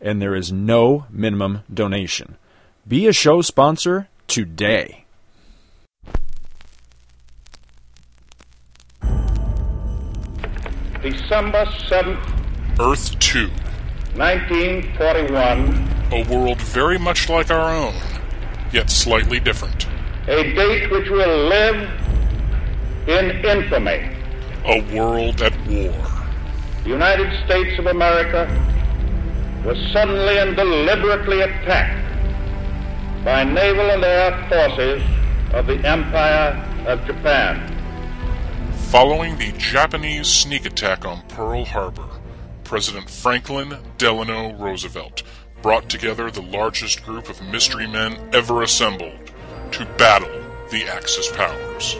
and there is no minimum donation. Be a show sponsor today. December 7th, Earth 2. 1941, A world very much like our own, yet slightly different. a date which will live in infamy. A world at war. The United States of America was suddenly and deliberately attacked by naval and air forces of the Empire of Japan. Following the Japanese sneak attack on Pearl Harbor, President Franklin Delano Roosevelt brought together the largest group of mystery men ever assembled to battle the Axis powers.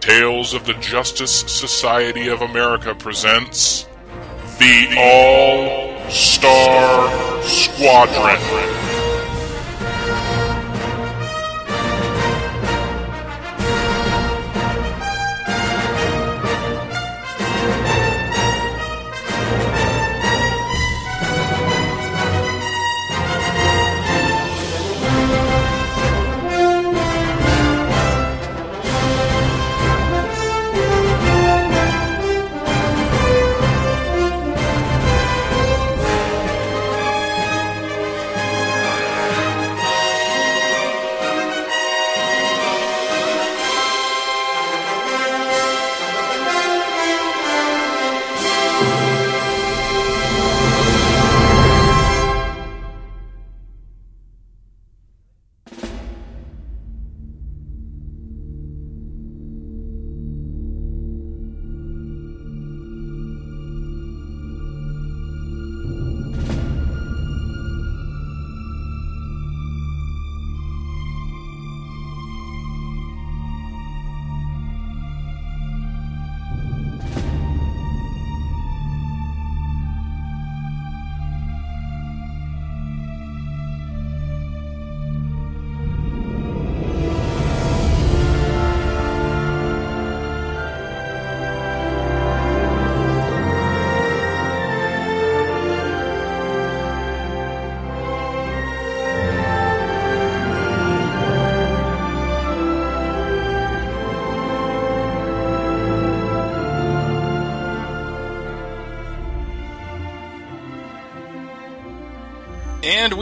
Tales of the Justice Society of America presents the All Star Squadron.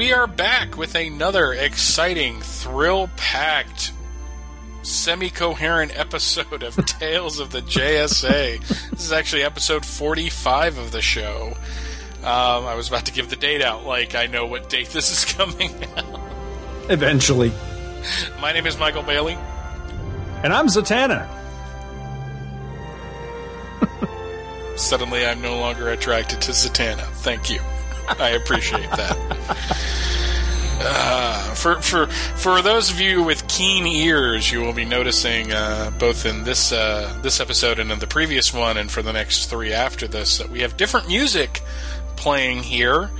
We are back with another exciting, thrill packed, semi coherent episode of Tales of the JSA. This is actually episode 45 of the show. Um, I was about to give the date out, like I know what date this is coming out. Eventually. My name is Michael Bailey. And I'm Zatanna. Suddenly, I'm no longer attracted to Zatanna. Thank you. I appreciate that. Uh, for for for those of you with keen ears, you will be noticing uh, both in this uh, this episode and in the previous one, and for the next three after this, that we have different music playing here.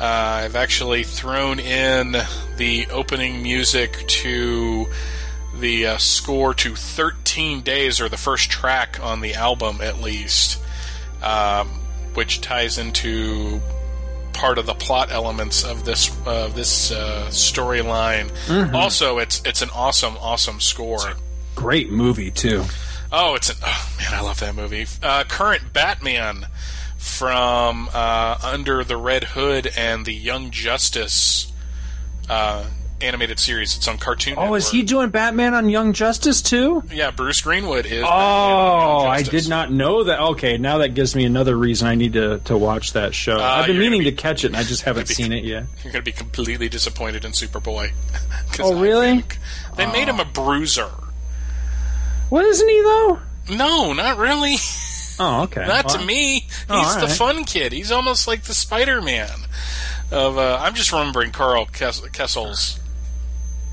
Uh, I've actually thrown in the opening music to the uh, score to 13 Days, or the first track on the album at least, um, which ties into part of the plot elements of this uh, this uh, storyline. Also, it's it's an awesome, awesome score. Great movie, too. Oh, it's an oh man, I love that movie. Uh, current Batman from uh, Under the Red Hood and the Young Justice uh, animated series. It's on Cartoon. Oh, is he doing Batman on Young Justice, too? Yeah, Bruce Greenwood is. Oh, Batman on Young I did not know that. Okay, now that gives me another reason I need to, to watch that show. I've been Uh, meaning gonna catch it, and I just haven't be- seen it yet. You're going to be completely disappointed in Superboy. Oh, really? They made him a bruiser. What isn't he though? No, not really. Oh, okay. Not Well, to me. He's Oh, the right. fun kid. He's almost like the Spider Man. of uh, I'm just remembering Karl Kesel's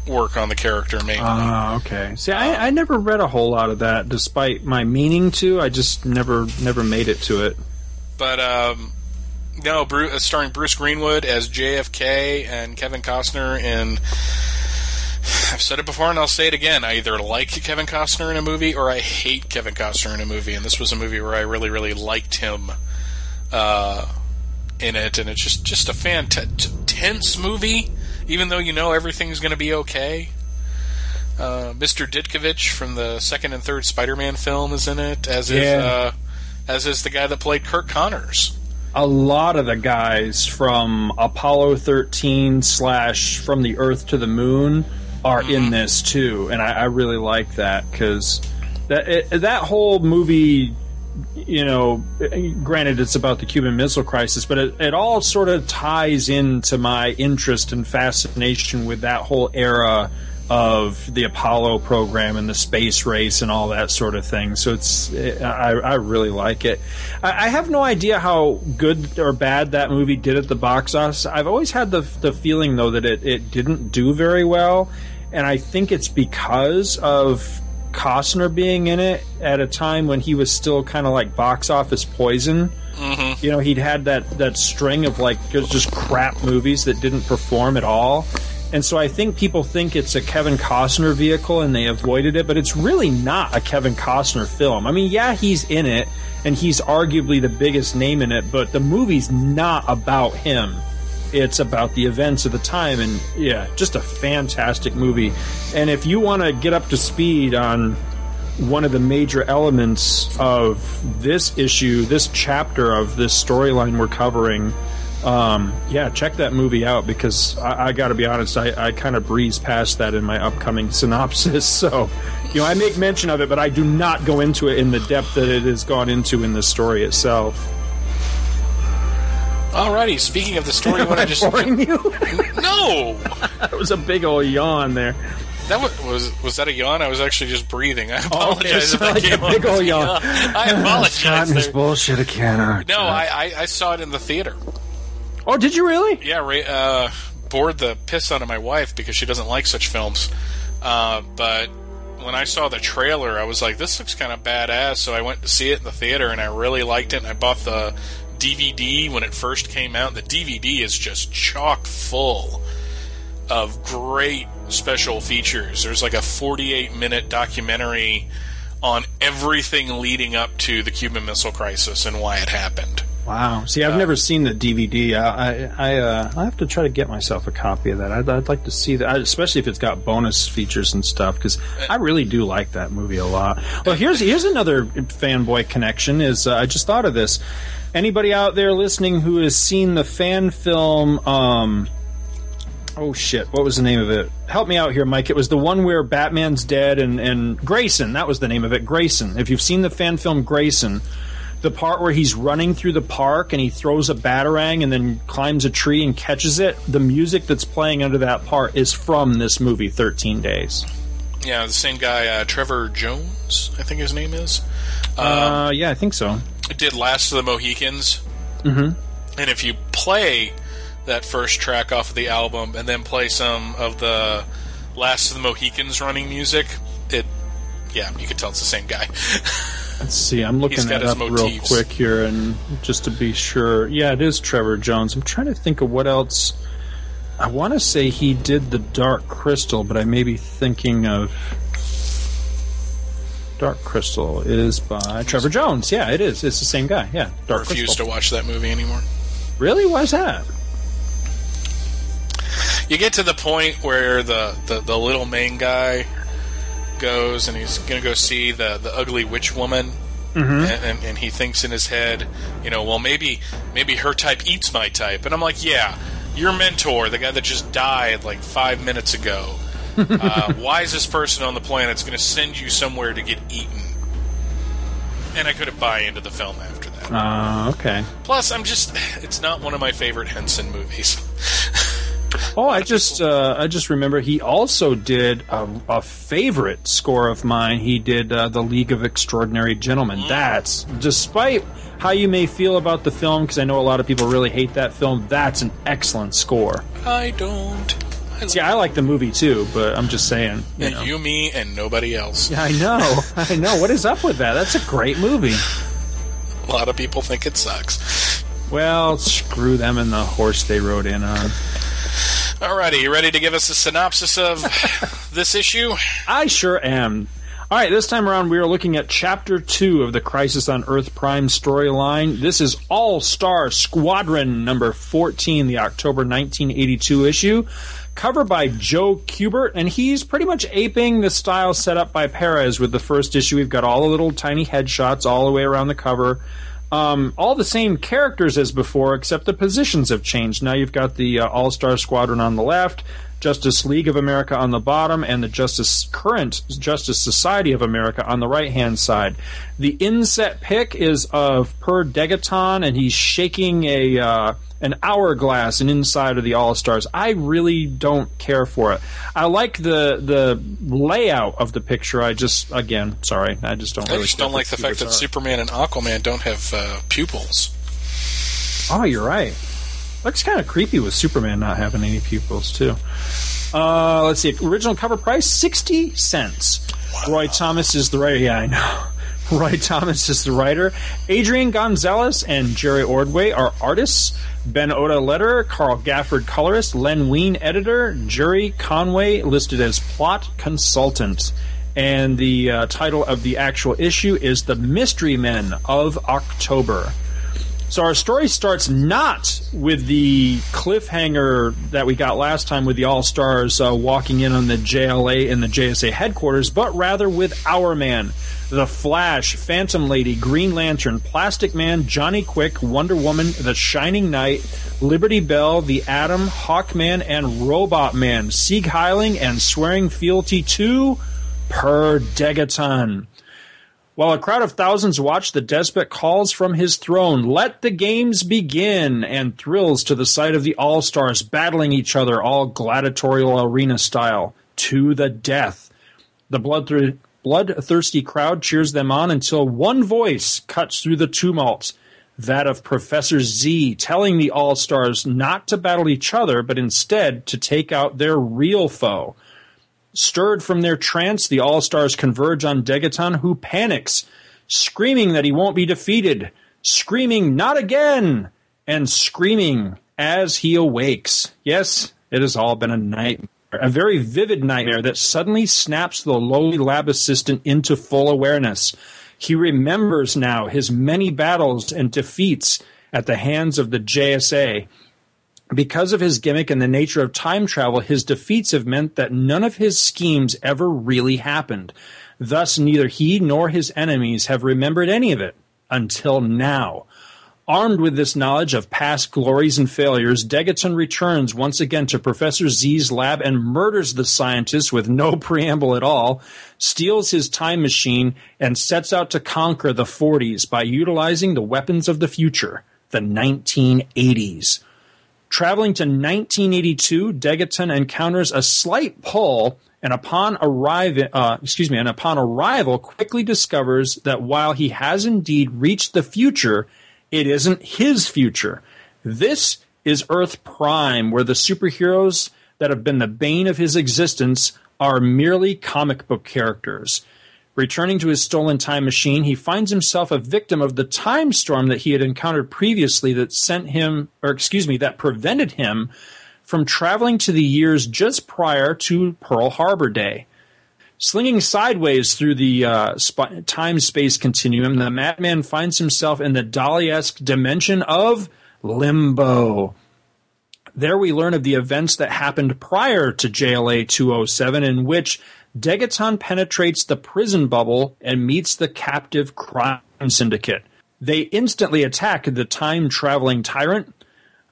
work on the character mainly. Ah, okay. See, I, I never read a whole lot of that, despite my meaning to. I just never never made it to it. But um, no, Bruce, uh, starring Bruce Greenwood as JFK and Kevin Costner in. I've said it before and I'll say it again. I either like Kevin Costner in a movie or I hate Kevin Costner in a movie, and this was a movie where I really, really liked him uh, in it, and it's just just a fan t- t- tense movie, even though you know everything's going to be okay. Uh, Mr. Ditkovich from the second and third Spider-Man film is in it, as is uh, as is the guy that played Kirk Connors. A lot of the guys from Apollo 13 slash From the Earth to the Moon are in this too, and I, I really like that because that it, that whole movie. You know, granted, it's about the Cuban Missile Crisis, but it, it all sort of ties into my interest and fascination with that whole era of the Apollo program and the space race and all that sort of thing. So it's I, I really like it. I, I have no idea how good or bad that movie did at the box office. I've always had the the feeling though that it, it didn't do very well, and I think it's because of Costner being in it at a time when he was still kind of like box office poison. Mm-hmm. You know, he'd had that that string of like just just crap movies that didn't perform at all. And so I think people think it's a Kevin Costner vehicle and they avoided it, but it's really not a Kevin Costner film. I mean, yeah, he's in it and he's arguably the biggest name in it, but the movie's not about him. It's about the events of the time and yeah, just a fantastic movie. And if you want to get up to speed on one of the major elements of this issue, this chapter of this storyline we're covering, um, yeah, check that movie out because I, I got to be honest, I, I kind of breeze past that in my upcoming synopsis. So, you know, I make mention of it, but I do not go into it in the depth that it has gone into in the story itself. Alrighty, speaking of the story, what I just Boring you? no, that was a big old yawn there. that was, was was that a yawn? I was actually just breathing. I Oh, okay, apologize if sorry, that came a big old yawn. I apologize. there. bullshit again. No, I, I I saw it in the theater. Oh, did you really? Yeah, Ray, uh, bored the piss out of my wife because she doesn't like such films. Uh, but when I saw the trailer, I was like, "This looks kind of badass." So I went to see it in the theater, and I really liked it. And I bought the DVD when it first came out. The DVD is just chock full of great special features. There's like a 48 minute documentary on everything leading up to the Cuban Missile Crisis and why it happened. Wow. See, I've never seen the DVD. I I I, uh, I have to try to get myself a copy of that. I'd, I'd like to see that, especially if it's got bonus features and stuff, because I really do like that movie a lot. Well, here's here's another fanboy connection. Is uh, I just thought of this. Anybody out there listening who has seen the fan film? Um, oh shit, what was the name of it? Help me out here, Mike. It was the one where Batman's dead and and Grayson. That was the name of it, Grayson. If you've seen the fan film Grayson the part where he's running through the park and he throws a batarang and then climbs a tree and catches it, the music that's playing under that part is from this movie, 13 Days. Yeah, the same guy, uh, Trevor Jones, I think his name is. Uh, yeah, I think so. Did Last of the Mohicans. Mm-hmm. And if you play that first track off of the album and then play some of the Last of the Mohicans running music, it, yeah, you can tell it's the same guy. Let's see. I'm looking that up real quick here, and just to be sure, yeah, it is Trevor Jones. I'm trying to think of what else. I want to say he did the Dark Crystal, but I may be thinking of Dark Crystal is by Trevor Jones. Yeah, it is. It's the same guy. Yeah, Dark I refuse Crystal. to watch that movie anymore. Really? Why's that? You get to the point where the, the, the little main guy goes and he's going to go see the, the ugly witch woman. Mm-hmm. And, and, and he thinks in his head, you know, well, maybe maybe her type eats my type. And I'm like, yeah, your mentor, the guy that just died like five minutes ago, uh, wisest person on the planet's going to send you somewhere to get eaten. And I couldn't buy into the film after that. Uh, okay. Plus, I'm just, it's not one of my favorite Henson movies. Oh, I just uh, I just remember he also did a, a favorite score of mine. He did uh, the League of Extraordinary Gentlemen. That's despite how you may feel about the film, because I know a lot of people really hate that film, that's an excellent score. I don't. I See, I like the movie too, but I'm just saying. You and know. you, me, and nobody else. Yeah, I know. I know. What is up with that? That's a great movie. A lot of people think it sucks. Well, screw them and the horse they rode in on. Alrighty, you ready to give us a synopsis of this issue? I sure am. All right, this time around we are looking at Chapter 2 of the Crisis on Earth Prime storyline. This is All Star Squadron number 14, the October 1982 issue. Cover by Joe Kubert, and he's pretty much aping the style set up by Perez with the first issue. We've got all the little tiny headshots all the way around the cover. Um, all the same characters as before, except the positions have changed. Now you've got the uh, All Star Squadron on the left, Justice League of America on the bottom, and the Justice Current Justice Society of America on the right hand side. The inset pick is of Per Degaton, and he's shaking a uh, an hourglass and inside of the All Stars. I really don't care for it. I like the the layout of the picture. I just again, sorry, I just don't. I really just don't like the fact that art. Superman and Aquaman don't have uh, pupils. Oh, you're right. Looks kind of creepy with Superman not having any pupils too. Uh, let's see. Original cover price sixty cents. Roy Thomas is the writer. Yeah, I know. Roy Thomas is the writer. Adrian Gonzales and Jerry Ordway are artists. Ben Oda letterer, Carl Gafford colorist, Len Wein editor, Gerry Conway listed as plot consultant. And the uh, title of the actual issue is The Mystery Men of October. So our story starts not with the cliffhanger that we got last time with the All Stars uh, walking in on the JLA and the JSA headquarters, but rather with our man, the Flash, Phantom Lady, Green Lantern, Plastic Man, Johnny Quick, Wonder Woman, the Shining Knight, Liberty Bell, the Atom, Hawkman, and Robot Man, Sieg Heiling, and swearing fealty to Per Degaton. While a crowd of thousands watch, the despot calls from his throne, Let the games begin! and thrills to the sight of the All Stars battling each other, all gladiatorial arena style, to the death. The bloodthir- bloodthirsty crowd cheers them on until one voice cuts through the tumult that of Professor Z, telling the All Stars not to battle each other, but instead to take out their real foe. Stirred from their trance, the All Stars converge on Degaton, who panics, screaming that he won't be defeated, screaming, Not again! and screaming as he awakes. Yes, it has all been a nightmare. A very vivid nightmare that suddenly snaps the lowly lab assistant into full awareness. He remembers now his many battles and defeats at the hands of the JSA. Because of his gimmick and the nature of time travel, his defeats have meant that none of his schemes ever really happened. Thus, neither he nor his enemies have remembered any of it until now. Armed with this knowledge of past glories and failures, Degaton returns once again to Professor Z's lab and murders the scientist with no preamble at all, steals his time machine, and sets out to conquer the 40s by utilizing the weapons of the future, the 1980s. Traveling to 1982, Degaton encounters a slight pull, and upon arrival, uh, excuse me, and upon arrival, quickly discovers that while he has indeed reached the future, it isn't his future. This is Earth Prime, where the superheroes that have been the bane of his existence are merely comic book characters. Returning to his stolen time machine, he finds himself a victim of the time storm that he had encountered previously that sent him, or excuse me, that prevented him from traveling to the years just prior to Pearl Harbor Day. Slinging sideways through the uh, sp- time space continuum, the madman finds himself in the Dali esque dimension of limbo. There we learn of the events that happened prior to JLA 207, in which Degaton penetrates the prison bubble and meets the captive crime syndicate. They instantly attack the time traveling tyrant,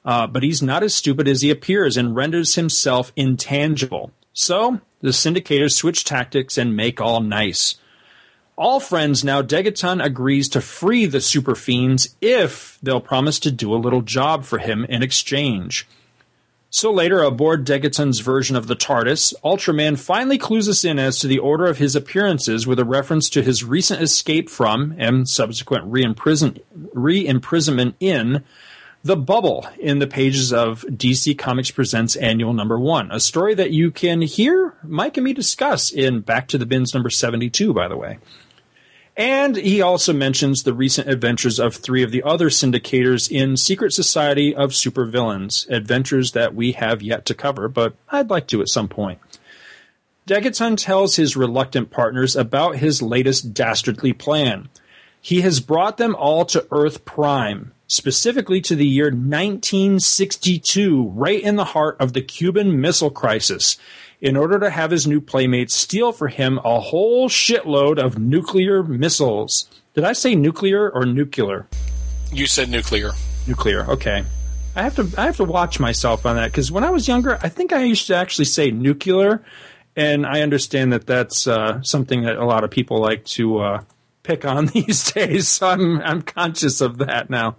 uh, but he's not as stupid as he appears and renders himself intangible. So the syndicators switch tactics and make all nice. All friends now, Degaton agrees to free the super fiends if they'll promise to do a little job for him in exchange. So later, aboard Degaton's version of the TARDIS, Ultraman finally clues us in as to the order of his appearances with a reference to his recent escape from and subsequent re-imprison- re-imprisonment in the Bubble in the pages of DC Comics Presents Annual Number One, a story that you can hear Mike and me discuss in Back to the Bins number 72, by the way. And he also mentions the recent adventures of three of the other syndicators in Secret Society of Supervillains, adventures that we have yet to cover, but I'd like to at some point. Degaton tells his reluctant partners about his latest dastardly plan. He has brought them all to Earth Prime, specifically to the year 1962, right in the heart of the Cuban Missile Crisis, in order to have his new playmates steal for him a whole shitload of nuclear missiles. Did I say nuclear or nuclear? You said nuclear. Nuclear. Okay. I have to I have to watch myself on that because when I was younger, I think I used to actually say nuclear, and I understand that that's uh, something that a lot of people like to uh, pick on these days. So I'm I'm conscious of that now.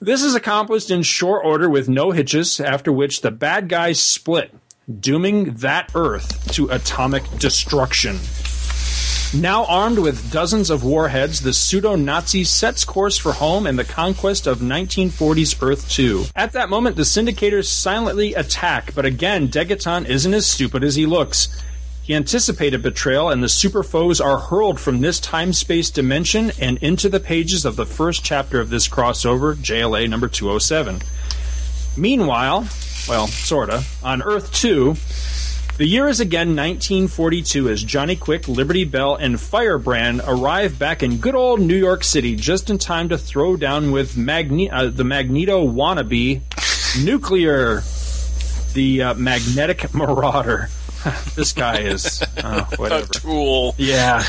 This is accomplished in short order with no hitches, after which the bad guys split, dooming that Earth to atomic destruction. Now armed with dozens of warheads, the pseudo Nazi sets course for home and the conquest of 1940s Earth 2. At that moment, the Syndicators silently attack, but again, Degaton isn't as stupid as he looks. He anticipated betrayal, and the super foes are hurled from this time space dimension and into the pages of the first chapter of this crossover, JLA number 207. Meanwhile, well, sorta, on Earth 2, the year is again 1942 as Johnny Quick, Liberty Bell, and Firebrand arrive back in good old New York City just in time to throw down with Magne- uh, the Magneto wannabe, Nuclear, the uh, magnetic marauder. this guy is oh, A tool. Yeah.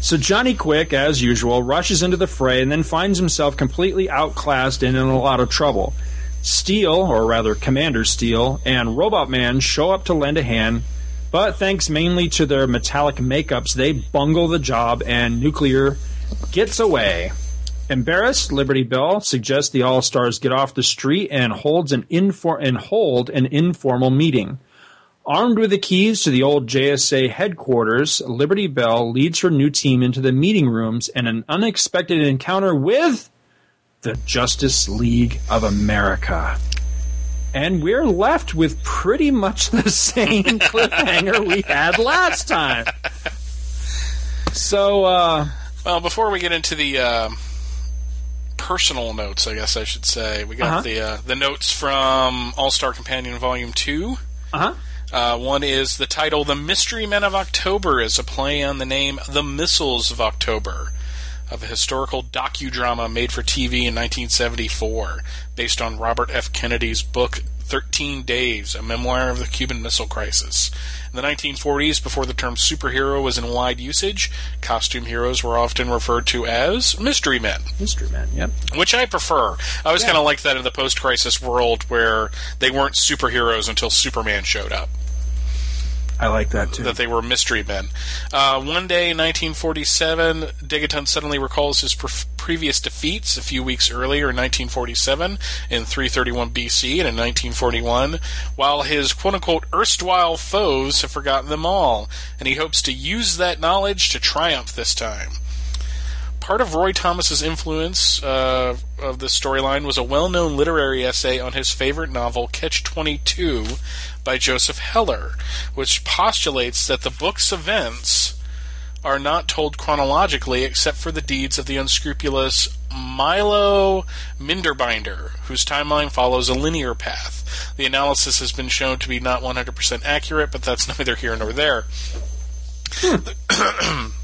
So Johnny Quick, as usual, rushes into the fray and then finds himself completely outclassed and in a lot of trouble. Steel, or rather Commander Steel, and Robot Man show up to lend a hand, but thanks mainly to their metallic makeups, they bungle the job and Nuclear gets away. Embarrassed, Liberty Bell suggests the All Stars get off the street and holds an infor- and hold an informal meeting. Armed with the keys to the old JSA headquarters, Liberty Bell leads her new team into the meeting rooms and an unexpected encounter with the Justice League of America. And we're left with pretty much the same cliffhanger we had last time. So, uh, Well, before we get into the uh, personal notes, I guess I should say, we got Uh-huh. the uh, the notes from All Star Companion Volume Two. uh-huh. Uh, one is the title "The Mystery Men of October" is a play on the name "The Missiles of October." Of a historical docudrama made for TV in 1974, based on Robert F. Kennedy's book 13 Days, a memoir of the Cuban Missile Crisis. In the 1940s, before the term superhero was in wide usage, costume heroes were often referred to as mystery men Mystery men, yep. which I prefer. I always Yeah. kind of liked that in the post-crisis world where they weren't superheroes until Superman showed up. I like that too. That they were mystery men. Uh, one day in 1947, Degaton suddenly recalls his pre- previous defeats a few weeks earlier in 1947 in 331 BC and in 1941, while his quote-unquote erstwhile foes have forgotten them all, and he hopes to use that knowledge to triumph this time part of Roy Thomas's influence uh, of this storyline was a well-known literary essay on his favorite novel, Catch Twenty Two, by Joseph Heller, which postulates that the book's events are not told chronologically except for the deeds of the unscrupulous Milo Minderbinder, whose timeline follows a linear path. The analysis has been shown to be not 100% accurate, but that's neither here nor there.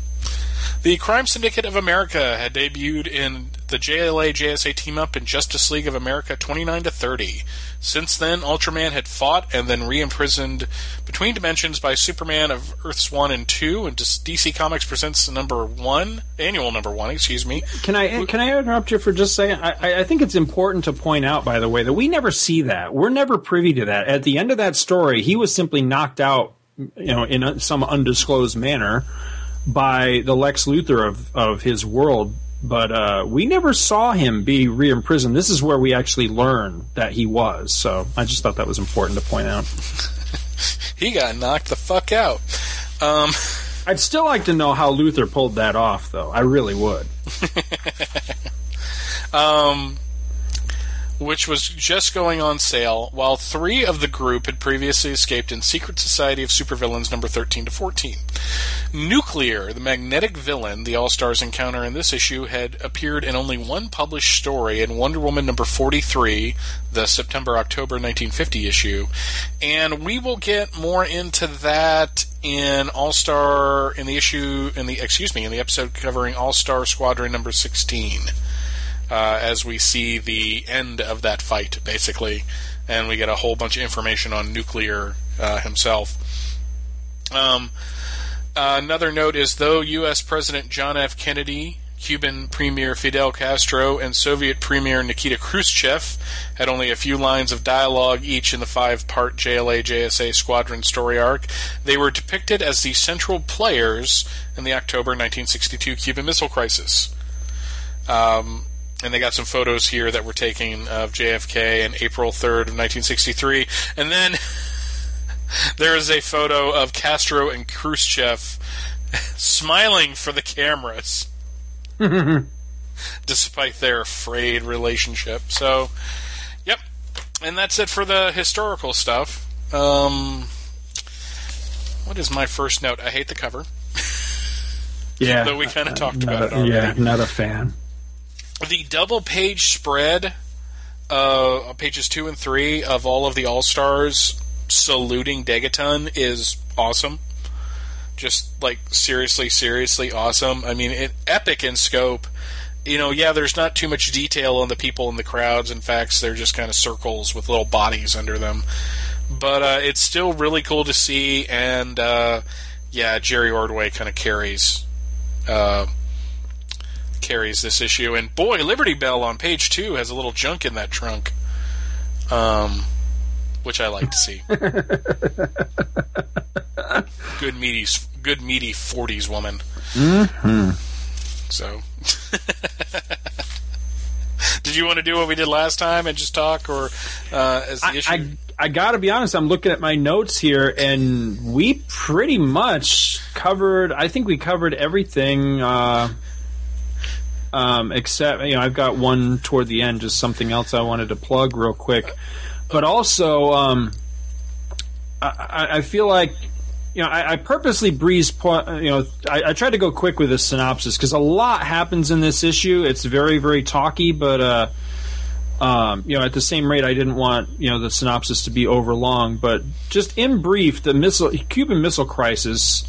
The Crime Syndicate of America had debuted in the JLA JSA team up in Justice League of America 29 to 30. Since then, Ultraman had fought and then re-imprisoned between dimensions by Superman of Earths 1 and 2, and DC Comics presents the number 1, annual number 1, excuse me. Can I can I interrupt you for just a second? I, I- think it's important to point out, by the way, that we never see that. We're never privy to that. At the end of that story, he was simply knocked out, you know, in some undisclosed manner by the Lex Luthor of of his world but uh, we never saw him be re-imprisoned. This is where we actually learn that he was. So I just thought that was important to point out. he got knocked the fuck out. Um, I'd still like to know how Luthor pulled that off, though. I really would. um, which was just going on sale, while three of the group had previously escaped in Secret Society of Supervillains number 13 to 14. Nuclear, the magnetic villain the All Stars encounter in this issue, had appeared in only one published story in Wonder Woman number 43, the September October 1950 issue, and we will get more into that in All Star in the issue in the excuse me in the episode covering All Star Squadron number 16 uh, as we see the end of that fight, basically, and we get a whole bunch of information on Nuclear uh, himself. Um, another note is though U.S. President John F. Kennedy, Cuban Premier Fidel Castro, and Soviet Premier Nikita Khrushchev had only a few lines of dialogue each in the five part JLA JSA Squadron story arc, they were depicted as the central players in the October 1962 Cuban Missile Crisis. Um, and they got some photos here that were taken of JFK in April 3rd of 1963. And then there is a photo of Castro and Khrushchev smiling for the cameras, despite their frayed relationship. So, yep. And that's it for the historical stuff. Um, what is my first note? I hate the cover. Yeah. Though we kind of uh, talked about a, it already. Yeah, not a fan. The double page spread uh, pages two and three of all of the all stars saluting Degaton is awesome. Just like seriously, seriously awesome. I mean, it, epic in scope. You know, yeah, there's not too much detail on the people in the crowds. In fact, they're just kind of circles with little bodies under them. But uh, it's still really cool to see, and uh, yeah, Jerry Ordway kind of carries uh, carries this issue. And boy, Liberty Bell on page two has a little junk in that trunk, um, which I like to see. good meaty, good meaty forties woman. Mm-hmm. So, did you want to do what we did last time and just talk, or uh, as the I, issue? I, I got to be honest. I'm looking at my notes here, and we pretty much covered. I think we covered everything, uh, um, except you know I've got one toward the end, just something else I wanted to plug real quick. But also, um, I, I feel like you know, I, I purposely breezed. Po- you know, I, I tried to go quick with this synopsis because a lot happens in this issue. It's very, very talky, but uh, um, you know, at the same rate, I didn't want you know the synopsis to be overlong. But just in brief, the missile Cuban Missile Crisis,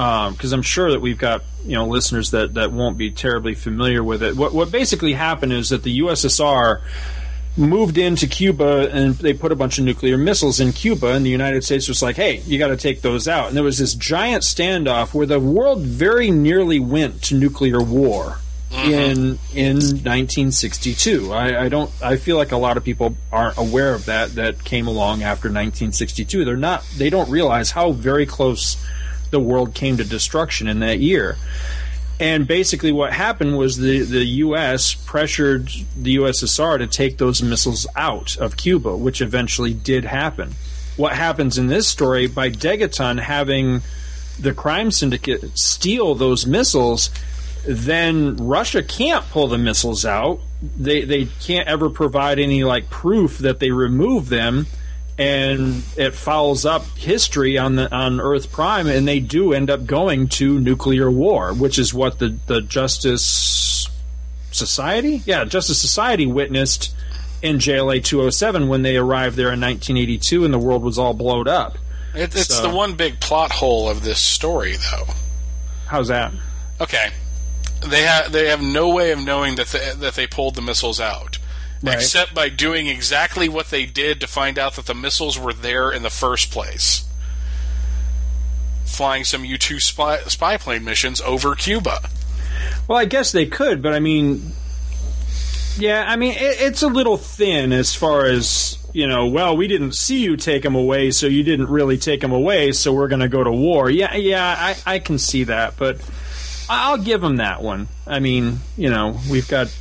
Um, because I'm sure that we've got you know listeners that that won't be terribly familiar with it. What what basically happened is that the USSR moved into Cuba and they put a bunch of nuclear missiles in Cuba, and the United States was like, "Hey, you got to take those out." And there was this giant standoff where the world very nearly went to nuclear war mm-hmm. in in 1962. I, I don't. I feel like a lot of people aren't aware of that. That came along after 1962. They're not. They don't realize how very close the world came to destruction in that year. And basically, what happened was the, the U.S. pressured the USSR to take those missiles out of Cuba, which eventually did happen. What happens in this story by Degaton having the crime syndicate steal those missiles, then Russia can't pull the missiles out. They they can't ever provide any like proof that they removed them and it fouls up history on the on Earth Prime, and they do end up going to nuclear war, which is what the the Justice Society, yeah, Justice Society witnessed in JLA 207 when they arrived there in 1982, and the world was all blowed up. It, it's So- the one big plot hole of this story, though. How's that? Okay, they have they have no way of knowing that they, that they pulled the missiles out, Right. except by doing exactly what they did to find out that the missiles were there in the first place. Flying some U two spy, spy plane missions over Cuba. Well, I guess they could, but I mean, yeah, I mean, it, it's a little thin as far as you know. Well, we didn't see you take them away, so you didn't really take them away, so we're going to go to war. Yeah, yeah, I, I can see that, but I'll give him that one. I mean, you know, we've got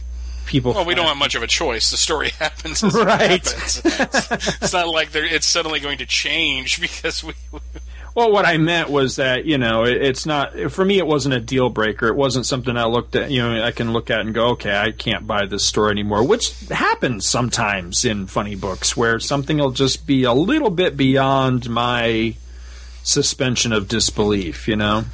people. Well, we don't have much of a choice. The story happens as it Right. happens. It's, it's not like they're, it's suddenly going to change because we. Well, what I meant was that you know it, it's not for me. It wasn't a deal breaker. It wasn't something I looked at. You know, I can look at and go, okay, I can't buy this story anymore. Which happens sometimes in funny books, where something will just be a little bit beyond my suspension of disbelief. You know.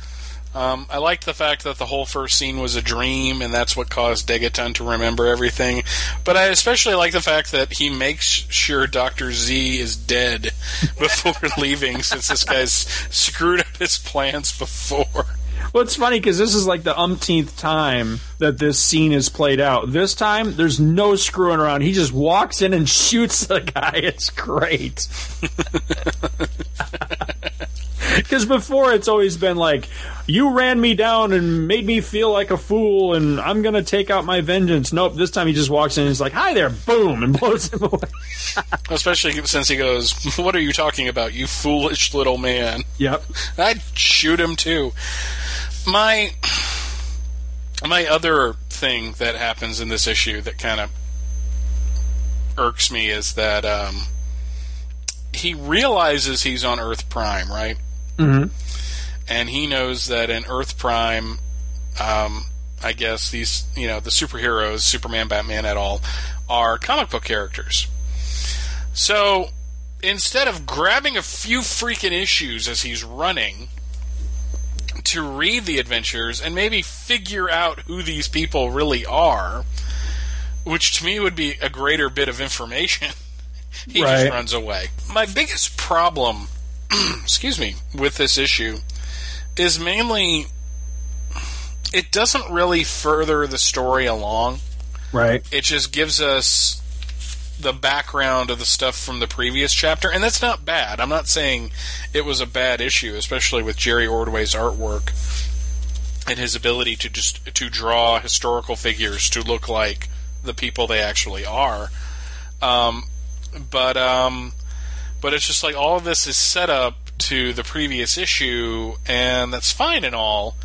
Um, I liked the fact that the whole first scene was a dream, and that's what caused Degaton to remember everything. But I especially like the fact that he makes sure Doctor Z is dead before leaving, since this guy's screwed up his plans before. Well, it's funny because this is like the umpteenth time that this scene is played out. This time, there's no screwing around. He just walks in and shoots the guy. It's great. Because before, it's always been like, you ran me down and made me feel like a fool, and I'm going to take out my vengeance. Nope, this time he just walks in and he's like, hi there, boom, and blows him away. Especially since he goes, "What are you talking about, you foolish little man?" Yep. I'd shoot him too. My my other thing that happens in this issue that kind of irks me is that um, he realizes he's on Earth Prime, right? Mhm. And he knows that in Earth Prime, um, I guess these, you know, the superheroes, Superman, Batman, et al., are comic book characters. So instead of grabbing a few freaking issues as he's running to read the adventures and maybe figure out who these people really are, which to me would be a greater bit of information, he just runs away. My biggest problem, excuse me, with this issue is mainly it doesn't really further the story along Right. it just gives us the background of the stuff from the previous chapter, and that's not bad. I'm not saying it was a bad issue, especially with Jerry Ordway's artwork and his ability to just to draw historical figures to look like the people they actually are. Um, but um, but it's just like all of this is set up to the previous issue, and that's fine and all.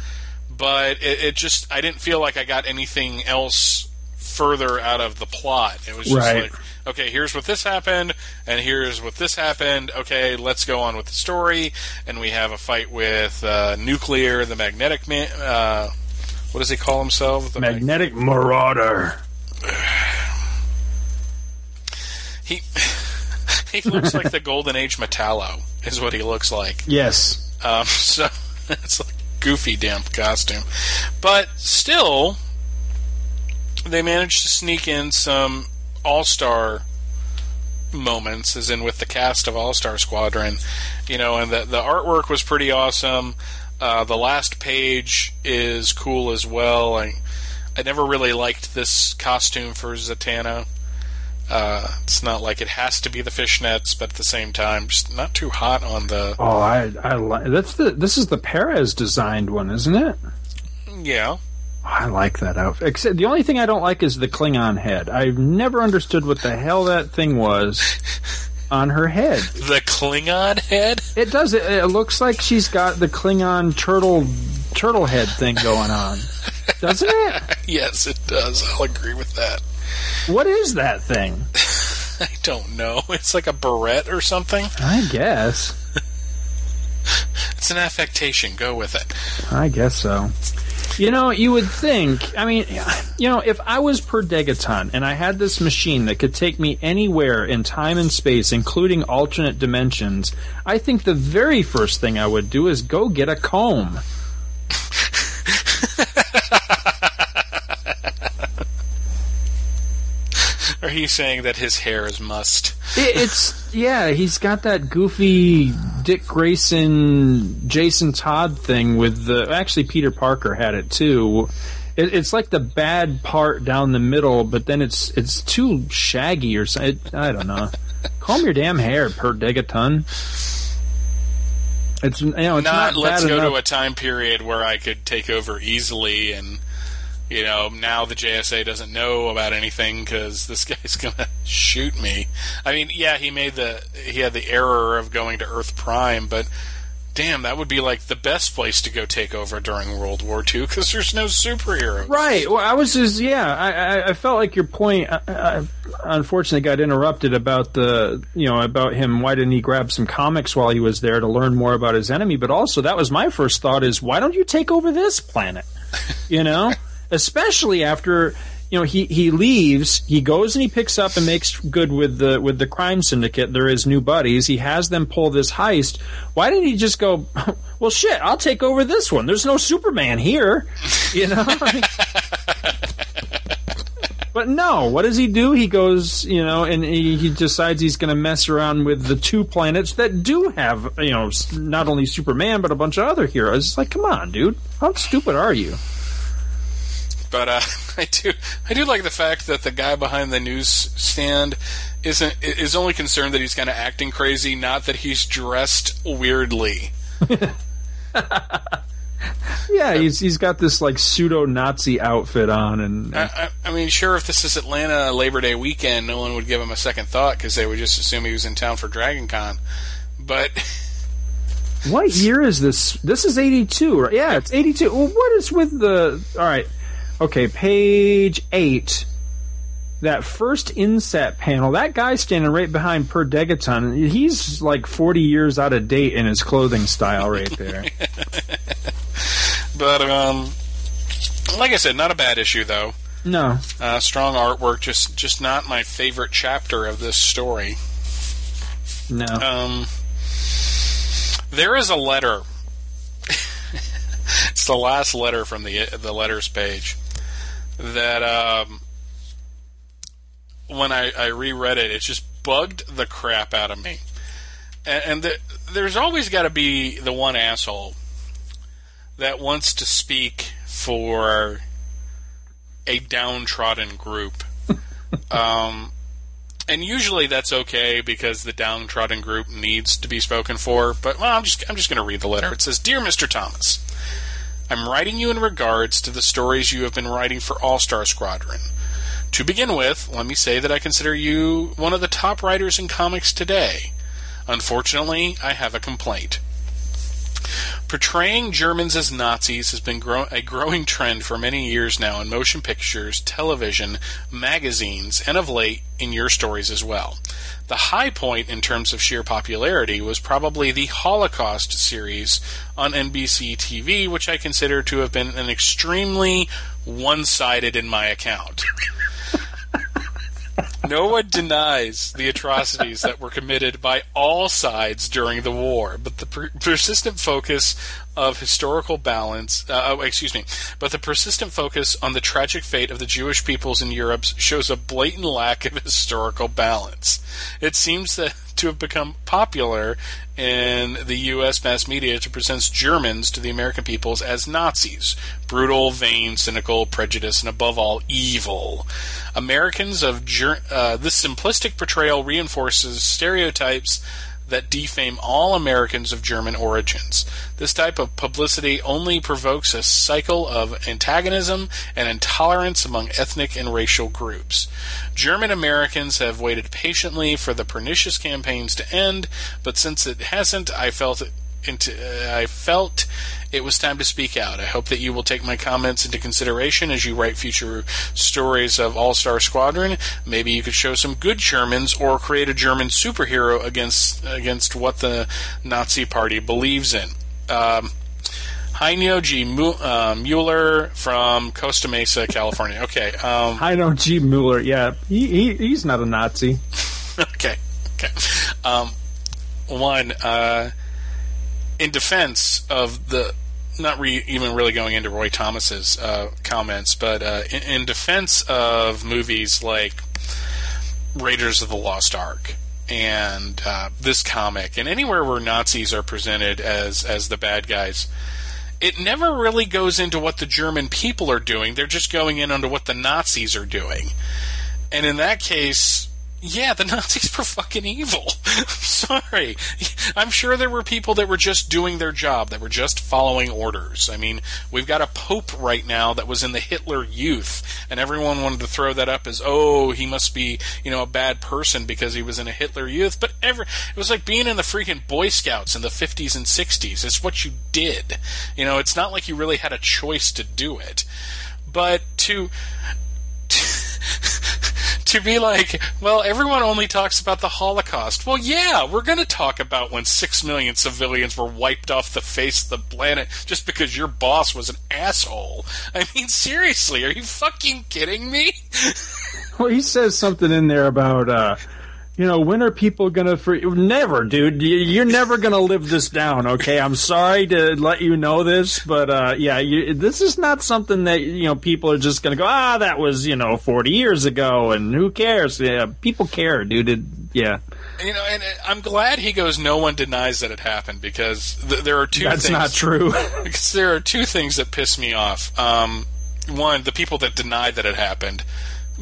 But it, it just I didn't feel like I got anything else further out of the plot. It was just Right. like, okay, here's what this happened, and here's what this happened. Okay, let's go on with the story. And we have a fight with uh, Nuclear, the magnetic man. Uh, what does he call himself? The mag- Magnetic Marauder. he he looks like the Golden Age Metallo, is what he looks like. Yes. Um, so it's a goofy damn costume, but still, they managed to sneak in some All Star moments, as in with the cast of All Star Squadron, you know, and the the artwork was pretty awesome. Uh, the last page is cool as well. I I never really liked this costume for Zatanna. Uh, it's not like it has to be the fishnets, but at the same time, just not too hot on the Oh, I I like that's the this is the Perez designed one, isn't it? yeah. I like that outfit. Except the only thing I don't like is the Klingon head. I've never understood what the hell that thing was on her head. The Klingon head? It does. It, it looks like she's got the Klingon turtle turtle head thing going on, doesn't it? yes, it does. I'll agree with that. What is that thing? I don't know. It's like a beret or something. I guess. It's an affectation. Go with it. I guess so. You know, you would think. I mean, you know, if I was per Degaton and I had this machine that could take me anywhere in time and space, including alternate dimensions, I think the very first thing I would do is go get a comb. Are you saying that his hair is must? It, it's yeah, he's got that goofy Dick Grayson, Jason Todd thing with the. Actually, Peter Parker had it too. It, it's like the bad part down the middle, but then it's it's too shaggy or something. I don't know. Comb your damn hair, per Degaton. It's you know it's Not, not, let's go enough. to a time period where I could take over easily and. You know, now the JSA doesn't know about anything because this guy's gonna shoot me. I mean, yeah, he made the he had the error of going to Earth Prime, but damn, that would be like the best place to go take over during World War II because there's no superheroes. Right. Well, I was just yeah. I, I, felt like your point. I, I, unfortunately, got interrupted about the you know about him. Why didn't he grab some comics while he was there to learn more about his enemy? But also, that was my first thought: is why don't you take over this planet? You know, especially after you know he he leaves he goes and he picks up and makes good with the with the crime syndicate. They're his new buddies. He has them pull this heist. Why didn't he just go well shit i'll take over this one. There's no superman here you know? But no what does he do? He goes you know and he, he decides he's going to mess around with the two planets that do have you know not only superman but a bunch of other heroes. It's like come on dude. How stupid are you but uh, I do I do like the fact that the guy behind the newsstand isn't is only concerned that he's kind of acting crazy, not that he's dressed weirdly. yeah, he's he's got this like pseudo Nazi outfit on, and I, I, I, mean, sure, if this is Atlanta Labor Day weekend, no one would give him a second thought because they would just assume he was in town for Dragon Con. But what year is this? This is eighty two, right? Yeah, it's eighty two. Well, what is with the? All right, Okay, page eight. That first inset panel, that guy standing right behind Per Degaton, he's like 40 years out of date in his clothing style right there. but, um, like I said, not a bad issue, though. No. Uh, strong artwork, just just not my favorite chapter of this story. No. Um, there is a letter. it's the last letter from the the letters page that um, when I, I reread it, it just bugged the crap out of me. And, and the, there's always got to be the one asshole that wants to speak for a downtrodden group. um, and usually that's okay because the downtrodden group needs to be spoken for. But well, I'm just I'm just going to read the letter. It says, "Dear Mr. Thomas." I'm writing you in regards to the stories you have been writing for All Star Squadron. To begin with, let me say that I consider you one of the top writers in comics today. Unfortunately, I have a complaint. Portraying Germans as Nazis has been a growing trend for many years now in motion pictures, television, magazines, and of late in your stories as well. The high point in terms of sheer popularity was probably the Holocaust series on NBC TV, which I consider to have been an extremely one sided in my account. No one denies the atrocities that were committed by all sides during the war, but the per- persistent focus of historical balance, uh, oh, excuse me, but the persistent focus on the tragic fate of the Jewish peoples in Europe shows a blatant lack of historical balance. It seems that to have become popular in the U.S. mass media to present Germans to the American peoples as Nazis, brutal, vain, cynical, prejudiced, and above all, evil. Americans of ger- uh, this simplistic portrayal reinforces stereotypes that defame all Americans of German origins. This type of publicity only provokes a cycle of antagonism and intolerance among ethnic and racial groups. German Americans have waited patiently for the pernicious campaigns to end, but since it hasn't, I felt it into, uh, I felt it was time to speak out. I hope that you will take my comments into consideration as you write future stories of All Star Squadron. Maybe you could show some good Germans or create a German superhero against against what the Nazi Party believes in. Um, Heino G. Uh, Mueller from Costa Mesa, California. Okay. Um, Heino G. Mueller, yeah. He, he, he's not a Nazi. okay. Okay. Um, one, uh, in defense of the not re- even really going into Roy Thomas's uh, comments, but uh, in, in, defense of movies like Raiders of the Lost Ark and uh, this comic, and anywhere where Nazis are presented as as the bad guys, it never really goes into what the German people are doing. They're just going in under what the Nazis are doing, and in that case, yeah, the Nazis were fucking evil. I'm sorry. I'm sure there were people that were just doing their job, that were just following orders. I mean, we've got a pope right now that was in the Hitler Youth, and everyone wanted to throw that up as, oh, he must be, you know, a bad person because he was in a Hitler Youth. But ever, it was like being in the freaking Boy Scouts in the 50s and 60s. It's what you did. You know, it's not like you really had a choice to do it. But to to be like, well, everyone only talks about the Holocaust. Well, yeah, we're going to talk about when six million civilians were wiped off the face of the planet just because your boss was an asshole. I mean, seriously, are you fucking kidding me? well, he says something in there about, uh, you know, when are people gonna free? Never, dude. You're never gonna live this down. Okay, I'm sorry to let you know this, but uh, yeah, you, this is not something that you know people are just gonna go. Ah, that was you know 40 years ago, and who cares? Yeah, people care, dude. It, yeah. You know, and I'm glad he goes. No one denies that it happened because th- there are two. That's things, not true. because there are two things that piss me off. Um, one, the people that deny that it happened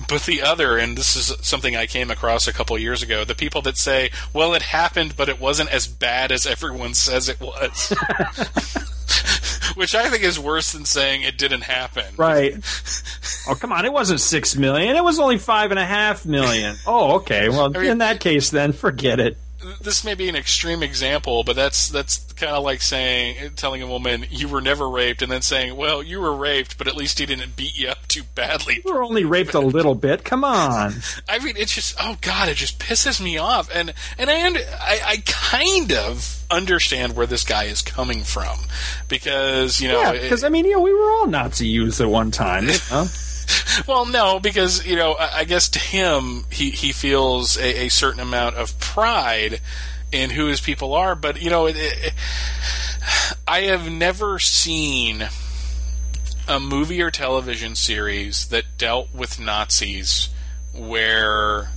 but the other, and this is something I came across a couple years ago, the people that say, well, it happened, but it wasn't as bad as everyone says it was. Which I think is worse than saying it didn't happen. Right. Oh, come on. It wasn't six million. It was only five and a half million. Oh, okay. Well, I mean, in that case, then forget it this may be an extreme example, but that's that's kind of like saying telling a woman you were never raped, and then saying, "Well, you were raped, but at least he didn't beat you up too badly." You were only raped a little bit. Come on. I mean, it's just oh god, it just pisses me off, and and I I, I kind of understand where this guy is coming from because you know yeah because I mean you know we were all Nazi youths at one time. well, no, because you know, I, I, guess to him, he he feels a, a, certain amount of pride in who his people are. But you know, it, it, I have never seen a movie or television series that dealt with Nazis where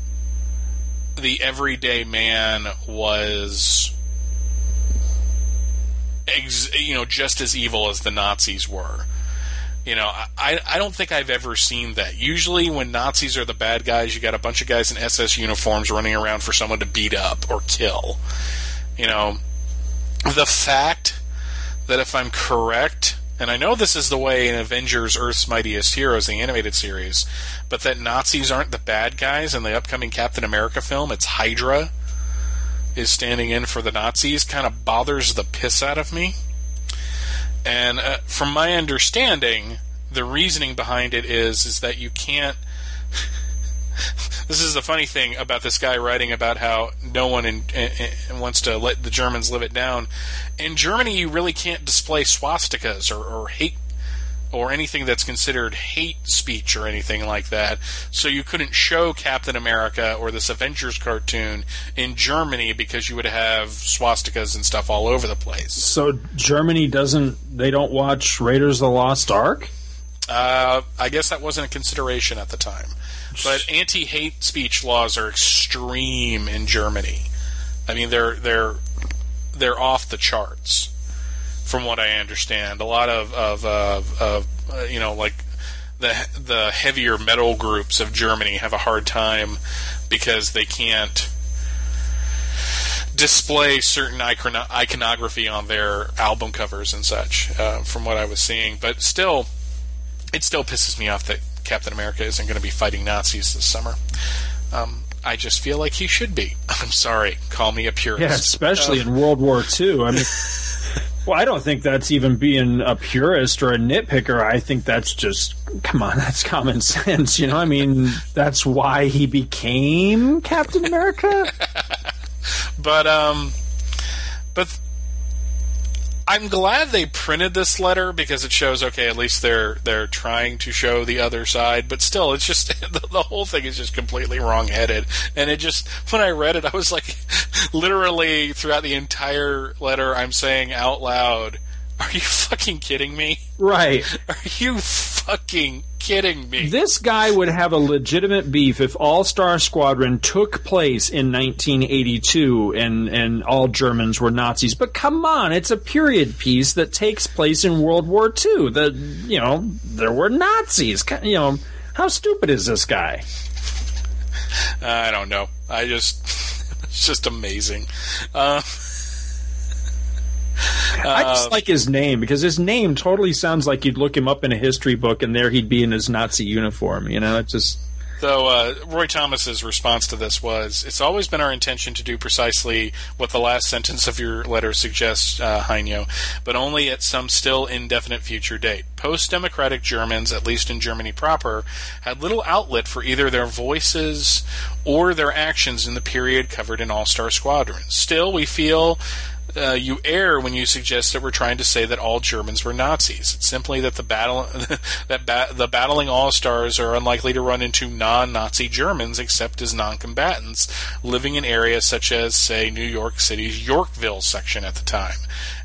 the everyday man was ex- you know just as evil as the Nazis were. You know, I, I don't think I've ever seen that. Usually, when Nazis are the bad guys, you got a bunch of guys in SS uniforms running around for someone to beat up or kill. You know, the fact that if I'm correct, and I know this is the way in Avengers Earth's Mightiest Heroes, the animated series, but that Nazis aren't the bad guys in the upcoming Captain America film, it's Hydra is standing in for the Nazis, kind of bothers the piss out of me. And uh, from my understanding, the reasoning behind it is is that you can't. this is the funny thing about this guy writing about how no one in, in, in wants to let the Germans live it down. In Germany, you really can't display swastikas or, or hate or anything that's considered hate speech or anything like that. So you couldn't show Captain America or this Avengers cartoon in Germany because you would have swastikas and stuff all over the place. So Germany doesn't they don't watch Raiders of the Lost Ark? Uh, I guess that wasn't a consideration at the time. But anti-hate speech laws are extreme in Germany. I mean, they're they're they're off the charts from what I understand. A lot of of, of, of you know like the the heavier metal groups of Germany have a hard time because they can't display certain icono- iconography on their album covers and such. Uh, from what I was seeing, but still, it still pisses me off that Captain America isn't going to be fighting Nazis this summer. Um, I just feel like he should be. I'm sorry. Call me a purist. Yeah, especially uh, in World War II. I mean, Well, I don't think that's even being a purist or a nitpicker. I think that's just come on, that's common sense. You know, I mean, that's why he became Captain America. but um, but I'm glad they printed this letter because it shows okay, at least they're they're trying to show the other side, but still, it's just the, the whole thing is just completely wrong-headed. And it just when I read it, I was like, literally throughout the entire letter, I'm saying out loud, "Are you fucking kidding me?" Right? Are you fucking kidding me? This guy would have a legitimate beef if All Star Squadron took place in 1982 and, and all Germans were Nazis. But come on, it's a period piece that takes place in World War II. The you know there were Nazis. You know how stupid is this guy? I don't know. I just it's just amazing. Uh, I just like his name because his name totally sounds like you'd look him up in a history book and there he'd be in his Nazi uniform. You know, it's just Though uh, Roy Thomas's response to this was, "It's always been our intention to do precisely what the last sentence of your letter suggests, uh, Heino, but only at some still indefinite future date. Post-democratic Germans, at least in Germany proper, had little outlet for either their voices or their actions in the period covered in All Star Squadrons. Still, we feel." Uh, you err when you suggest that we're trying to say that all Germans were Nazis. It's simply that the battle that ba- the battling all stars are unlikely to run into non-Nazi Germans except as non-combatants living in areas such as, say, New York City's Yorkville section at the time.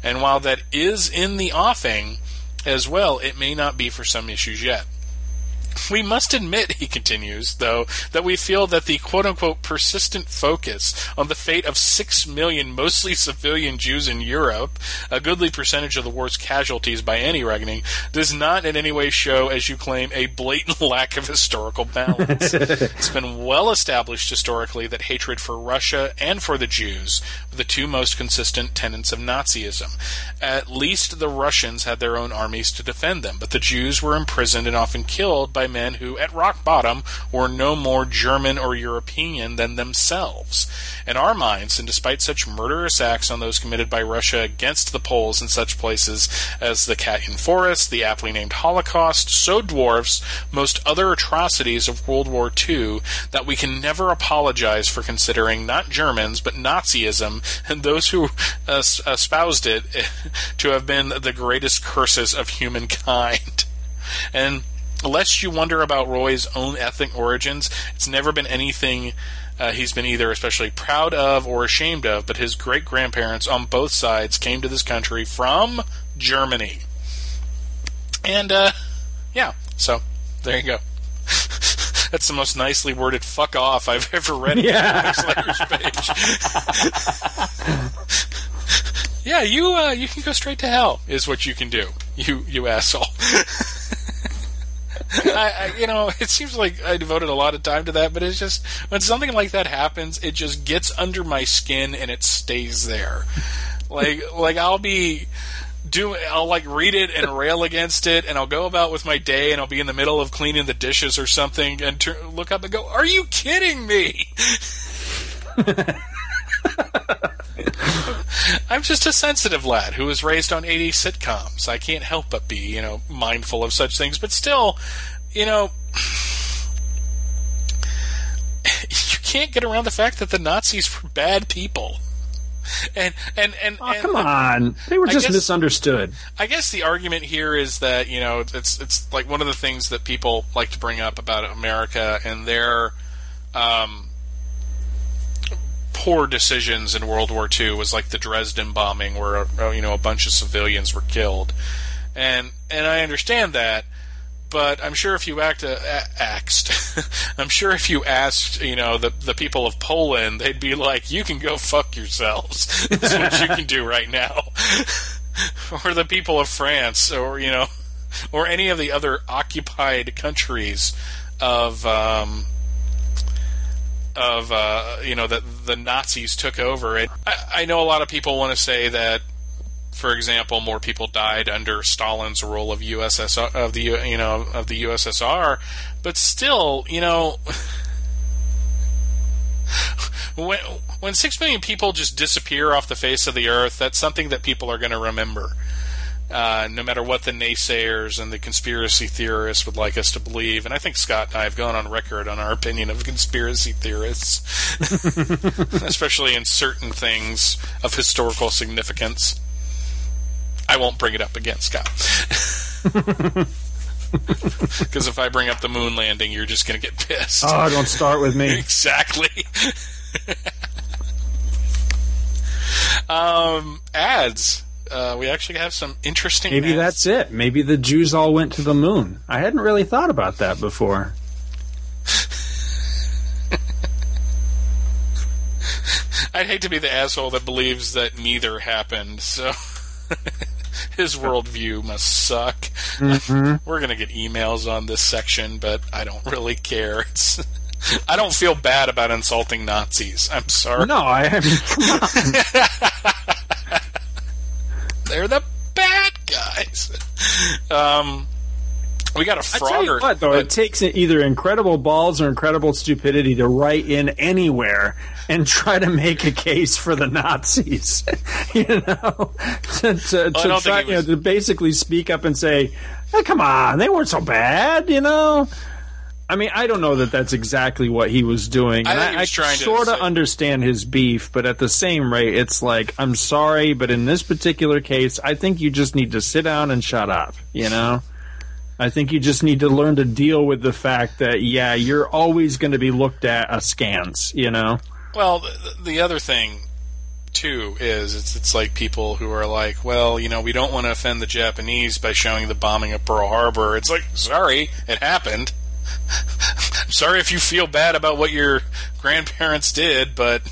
And while that is in the offing as well, it may not be for some issues yet. We must admit, he continues, though, that we feel that the quote unquote persistent focus on the fate of six million mostly civilian Jews in Europe, a goodly percentage of the war's casualties by any reckoning, does not in any way show, as you claim, a blatant lack of historical balance. it's been well established historically that hatred for Russia and for the Jews were the two most consistent tenets of Nazism. At least the Russians had their own armies to defend them, but the Jews were imprisoned and often killed by men who, at rock bottom, were no more German or European than themselves. In our minds, and despite such murderous acts on those committed by Russia against the Poles in such places as the Katyn Forest, the aptly named Holocaust, so dwarfs most other atrocities of World War II that we can never apologize for considering not Germans but Nazism and those who uh, espoused it to have been the greatest curses of humankind. And lest you wonder about Roy's own ethnic origins, it's never been anything uh, he's been either especially proud of or ashamed of, but his great grandparents on both sides came to this country from Germany. And, uh, yeah, so there you go. That's the most nicely worded "fuck off" I've ever read Yeah. in a page. yeah, you uh, you can go straight to hell. Is what you can do. You you asshole. I, I, you know, it seems like I devoted a lot of time to that, but it's just when something like that happens, it just gets under my skin and it stays there. Like, like I'll be do I'll like read it and rail against it, and I'll go about with my day, and I'll be in the middle of cleaning the dishes or something, and tur look up and go, "Are you kidding me?" I'm just a sensitive lad who was raised on 80 sitcoms. I can't help but be, you know, mindful of such things. But still, you know, you can't get around the fact that the Nazis were bad people. And and and, Oh, and come on. They were I just guess- misunderstood. I guess the argument here is that you know it's it's like one of the things that people like to bring up about America and their um, poor decisions in World War II was like the Dresden bombing, where uh, you know a bunch of civilians were killed, and and I understand that. But I'm sure if you act, uh, axed, I'm sure if you asked, you know, the the people of Poland, they'd be like, "You can go fuck yourselves." That's what you can do right now. or the people of France, or you know, or any of the other occupied countries of um, of uh, you know that the Nazis took over. And I, I know a lot of people want to say that, for example, more people died under Stalin's rule of USSR of the you know of the USSR, but still, you know. When, when six million people just disappear off the face of the earth, that's something that people are going to remember. Uh, no matter what the naysayers and the conspiracy theorists would like us to believe. And I think Scott and I have gone on record on our opinion of conspiracy theorists, especially in certain things of historical significance. I won't bring it up again, Scott. Because if I bring up the moon landing, you're just going to get pissed. Oh, don't start with me. Exactly. um, ads. Uh, we actually have some interesting. Maybe ads. that's it. Maybe the Jews all went to the moon. I hadn't really thought about that before. I'd hate to be the asshole that believes that neither happened. So his worldview must suck. We're gonna get emails on this section, but I don't really care. It's I don't feel bad about insulting Nazis. I'm sorry. No, I, I mean, come on. They're the bad guys. Um, we got a Frogger. what, though, it takes either incredible balls or incredible stupidity to write in anywhere and try to make a case for the Nazis. you know, to, to, I to try, it you know, to basically speak up and say, hey, "Come on, they weren't so bad," you know. I mean, I don't know that that's exactly what he was doing. I and think he was trying to sort of understand his beef, but at the same rate, it's like, I'm sorry, but in this particular case, I think you just need to sit down and shut up. You know. I think you just need to learn to deal with the fact that yeah, you're always going to be looked at askance, you know. Well, the, the other thing too is it's it's like people who are like, well, you know, we don't want to offend the Japanese by showing the bombing of Pearl Harbor. It's like, sorry, it happened. I'm sorry if you feel bad about what your grandparents did, but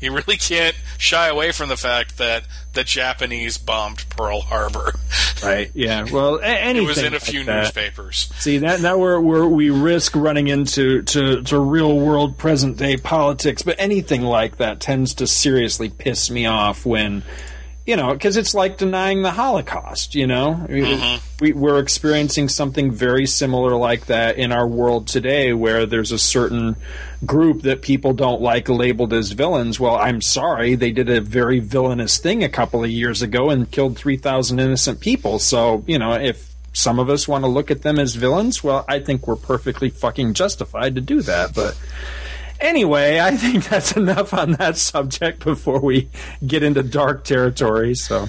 you really can't shy away from the fact that the Japanese bombed Pearl Harbor. Right. Yeah. Well, a- anything It was in a few newspapers. See that that where where we risk running into to, to real world present day politics, but anything like that tends to seriously piss me off when you know because it's like denying the Holocaust. You know, we, mm-hmm. we, we're experiencing something very similar like that in our world today, where there's a certain group that people don't like labeled as villains. Well, I'm sorry, they did a very villainous thing a couple of years ago and killed three thousand innocent people. So you know if some of us want to look at them as villains, well, I think we're perfectly fucking justified to do that. But anyway, I think that's enough on that subject before we get into dark territory. So,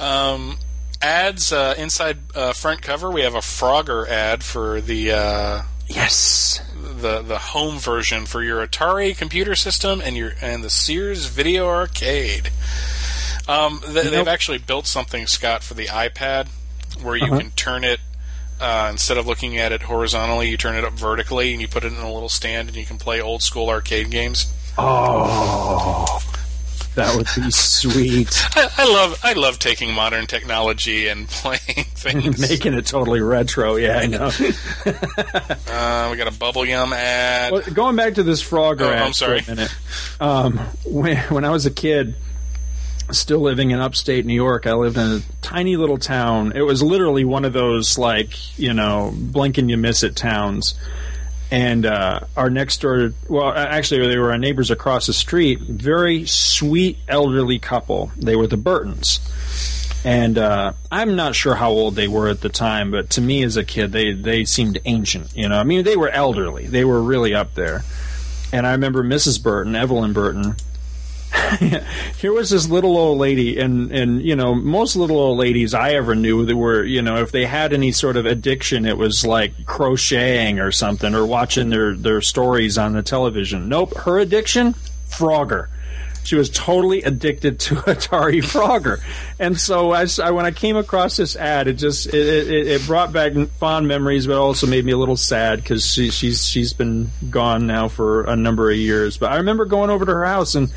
Um, ads uh, inside uh, front cover. We have a Frogger ad for the uh, yes. the the home version for your Atari computer system and your and the Sears Video Arcade. Um, th- know- they've actually built something, Scott, for the iPad where you Uh-huh. can turn it. Uh, instead of looking at it horizontally, you turn it up vertically, and you put it in a little stand, and you can play old school arcade games. Oh, that would be sweet. I, I love I love taking modern technology and playing things. Making it totally retro. Yeah, I know. Uh, we got a bubblegum ad. Well, going back to this frog. Oh, ad I'm sorry. for a minute. Um, when, when I was a kid, still living in upstate New York, I lived in a tiny little town. It was literally one of those, like, you know, blink and you miss it towns. And uh, our next door, well, actually, they were our neighbors across the street. Very sweet elderly couple. They were the Burtons. And uh, I'm not sure how old they were at the time, but to me as a kid, they they seemed ancient. You know, I mean, they were elderly. They were really up there. And I remember Mrs. Burton, Evelyn Burton. Here was this little old lady, and and you know, most little old ladies I ever knew that were, you know, if they had any sort of addiction, it was like crocheting or something, or watching their their stories on the television. Nope, her addiction, Frogger she was totally addicted to Atari Frogger, and so as I, when I came across this ad, it just it, it, it brought back fond memories, but also made me a little sad because she, she's she's been gone now for a number of years. But I remember going over to her house and.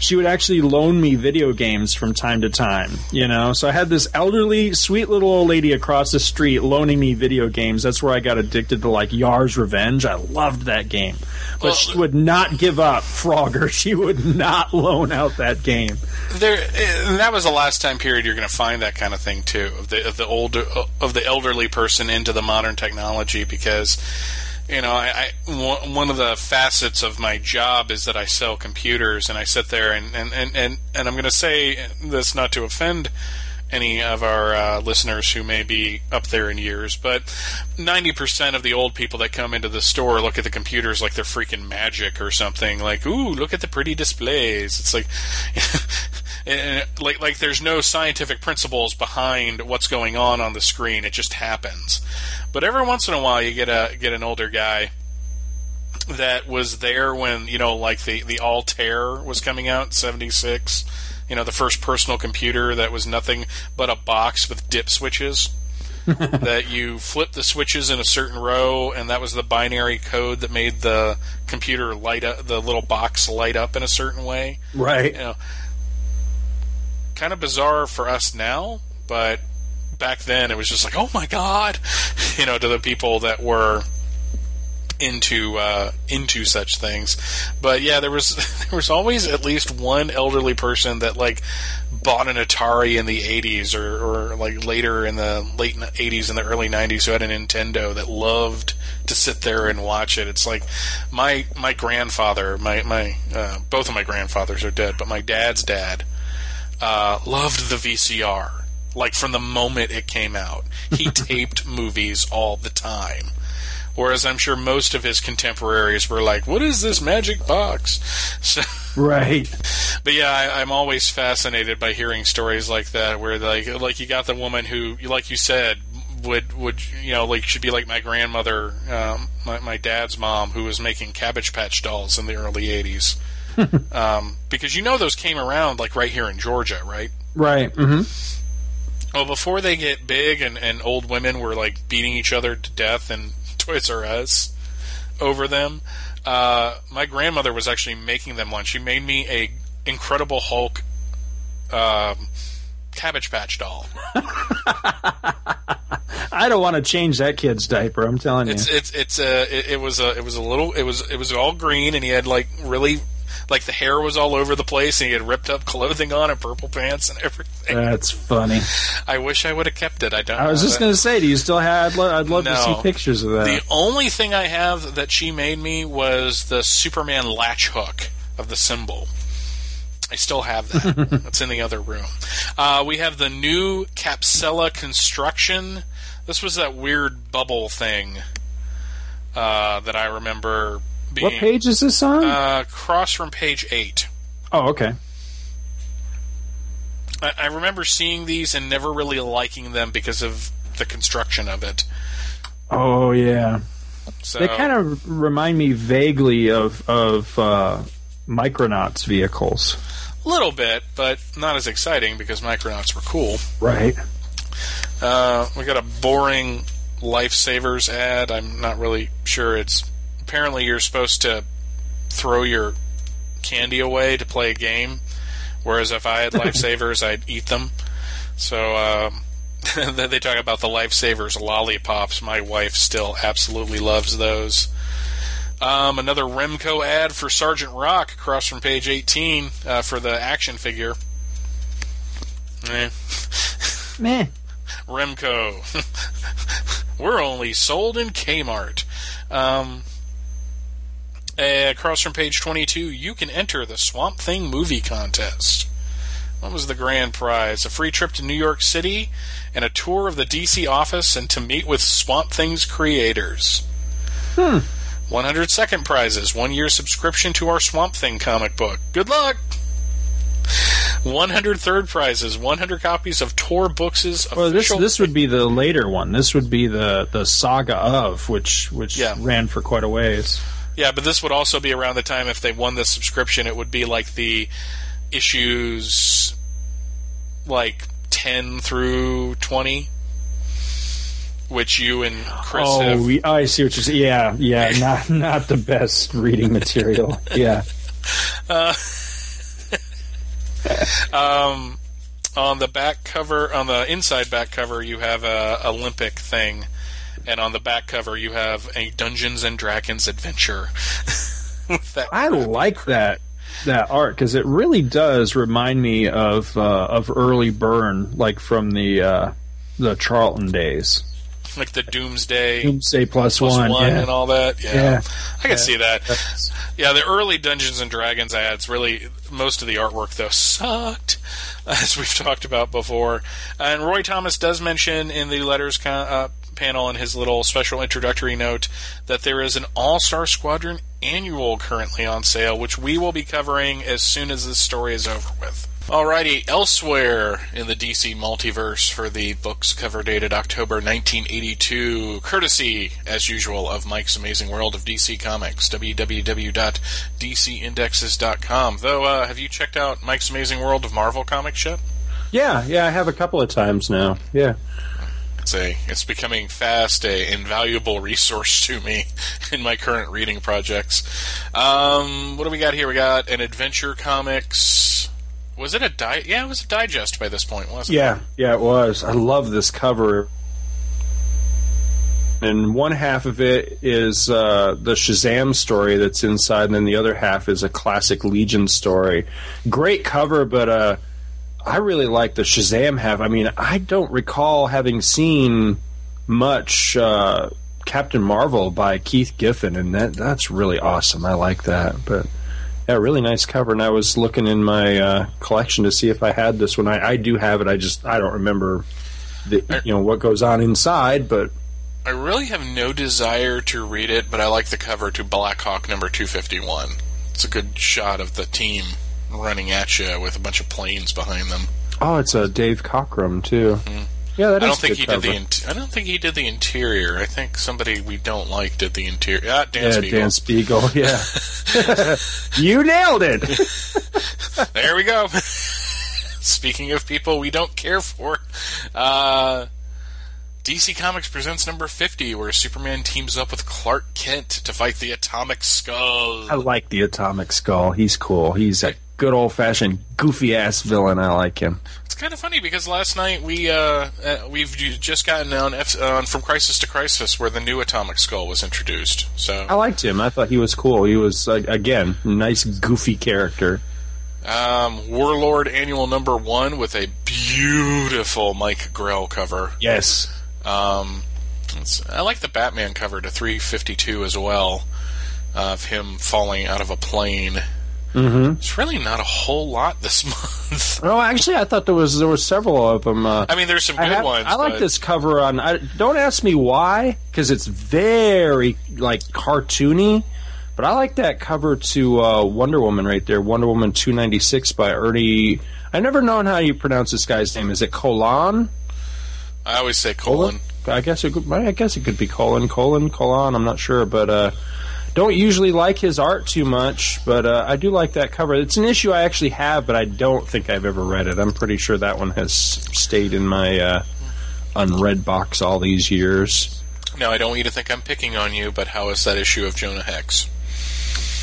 She would actually loan me video games from time to time, you know. So I had this elderly, sweet little old lady across the street loaning me video games. That's where I got addicted to like Yar's Revenge. I loved that game, but Well- she would not give up Frogger. She would not loan out that game. there and that was the last time period you're going to find that kind of thing too of the of the older of the elderly person into the modern technology because you know I, one of the facets of my job is that I sell computers and I sit there and and and and, and I'm going to say this not to offend any of our uh, listeners who may be up there in years, but 90% of the old people that come into the store look at the computers like they're freaking magic or something. Like, ooh, look at the pretty displays. It's like, like, like there's no scientific principles behind what's going on on the screen. It just happens. But every once in a while, you get a get an older guy that was there when you know, like the the Altair was coming out in '76. You know, the first personal computer that was nothing but a box with dip switches. that you flip the switches in a certain row, and that was the binary code that made the computer light up, the little box light up in a certain way. Right. You know, kind of bizarre for us now, but back then it was just like, oh my god, you know, to the people that were into uh, into such things. But yeah, there was there was always at least one elderly person that like bought an Atari in the 80s or, or like later in the late 80s and the early 90s who had a Nintendo that loved to sit there and watch it. It's like my my grandfather, my my uh, both of my grandfathers are dead, but my dad's dad uh, loved the VCR. Like from the moment it came out, he taped movies all the time. Whereas I'm sure most of his contemporaries were like, "What is this magic box?" So, Right. but yeah, I, I'm always fascinated by hearing stories like that, where like like you got the woman who, like you said, would would you know like should be like my grandmother, um, my my dad's mom, who was making Cabbage Patch dolls in the early '80s. um, because you know those came around like right here in Georgia, right? Right. hmm Well, before they get big and, and old women were like beating each other to death in Toys R Us over them, uh, my grandmother was actually making them one. She made me a Incredible Hulk um, Cabbage Patch doll. I don't want to change that kid's diaper. I'm telling you. It's it's it's a it, it was a it was a little it was it was all green and he had like really like the hair was all over the place and he had ripped up clothing on and purple pants and everything. That's funny. I wish I would have kept it. I don't. I was just going to say, do you still have? I'd, lo- I'd love to see pictures of that. The only thing I have that she made me was the Superman latch hook of the symbol. I still have that. That's in the other room. Uh, we have the new Capsella construction. This was that weird bubble thing uh, that I remember being what page is this on? Uh, cross from page eight. oh, okay. I, I remember seeing these and never really liking them because of the construction of it. Oh, yeah. So They kind of remind me vaguely of of uh, Micronauts vehicles. a little bit, but not as exciting because Micronauts were cool. Right. Uh, we got a boring lifesavers ad. I'm not really sure. It's apparently you're supposed to throw your candy away to play a game, whereas if I had lifesavers, I'd eat them. So then they talk about the lifesavers lollipops. My wife still absolutely loves those. Um, another Remco ad for Sergeant Rock across from page 18 uh, for the action figure. Eh. Meh. Remco. We're only sold in Kmart. Um, uh, across from page 22, you can enter the Swamp Thing movie contest. What was the grand prize? A free trip to New York City and a tour of the DC office and to meet with Swamp Thing's creators. Hmm. 100 second prizes, one year subscription to our Swamp Thing comic book. Good luck! 100 third prizes, 100 copies of Tor Books' Well, this this would be the later one. This would be the, the saga of which which Yeah. ran for quite a ways. Yeah, but this would also be around the time if they won the subscription. It would be like the issues like ten through twenty, which you and Chris oh, have. we, I see what you're saying. Yeah, yeah, not not the best reading material. Yeah. Um, on the back cover, on the inside back cover, you have a Olympic thing, and on the back cover, you have a Dungeons and Dragons adventure. That I like that that art because it really does remind me of uh, of early Byrne, like from the uh, the Charlton days. like the Doomsday. Doomsday plus, plus one, one, yeah. and all that. Yeah, Yeah. I can see that. That's- Yeah, the early Dungeons and Dragons ads really most of the artwork though sucked, as we've talked about before. And Roy Thomas does mention in the letters con- uh, panel in his little special introductory note that there is an All Star Squadron annual currently on sale, which we will be covering as soon as this story is over with. Alrighty, elsewhere in the DC multiverse for the books cover dated October 1982, courtesy, as usual, of Mike's Amazing World of DC Comics, www.dcindexes.com. Though, uh, have you checked out Mike's Amazing World of Marvel Comics yet? Yeah, yeah, I have a couple of times now. Yeah. It's a, it's becoming fast a invaluable resource to me in my current reading projects. Um, what do we got here? We got an adventure comics. Was it a di? Yeah, it was a digest by this point, wasn't it? Yeah, yeah, it was. I love this cover. and one half of it is uh, the Shazam story that's inside, and then the other half is a classic Legion story. Great cover, but uh, I really like the Shazam half. I mean, I don't recall having seen much uh, Captain Marvel by Keith Giffen, and that that's really awesome. I like that, but. Yeah, really nice cover. And I was looking in my uh, collection to see if I had this one. I, I do have it. I just I don't remember, the, you know, what goes on inside. But I really have no desire to read it, but I like the cover to Black Hawk number 251. It's a good shot of the team running at you with a bunch of planes behind them. oh, it's a Dave Cockrum too. Mhm. Yeah, that I is don't think a he good did the. In- I don't think he did the interior. I think somebody we don't like did the interior. Ah, Dan Yeah, Spiegle. Dan Spiegle. Yeah, you nailed it. There we go. Speaking of people we don't care for, uh, DC Comics presents number 50, where Superman teams up with Clark Kent to fight the Atomic Skull. I like the Atomic Skull. He's cool. He's a good old fashioned goofy ass villain. I like him. It's kind of funny because last night we uh, uh, we've just gotten on, F- on from Crisis to Crisis where the new Atomic Skull was introduced. So I liked him. I thought he was cool. He was uh, again nice goofy character. um, Warlord Annual Number One with a beautiful Mike Grell cover. Yes. Um, I like the Batman cover to 352 as well, uh, of him falling out of a plane. Mm-hmm. It's really not a whole lot this month. Oh, actually, I thought there was there were several of them. Uh, I mean, there's some good I, have- ones. I like but- this cover on. I, don't ask me why, because it's very like cartoony. But I like that cover to uh, Wonder Woman right there, Wonder Woman two ninety six by Ernie. I never known how you pronounce this guy's name. Is it Colon? I always say colon. I guess it. Could, I guess it could be Colon, Colon, Colon. I'm not sure, but uh, don't usually like his art too much. But uh, I do like that cover. It's an issue I actually have, but I don't think I've ever read it. I'm pretty sure that one has stayed in my uh, unread box all these years. Now, I don't want you to think I'm picking on you, but how is that issue of Jonah Hex?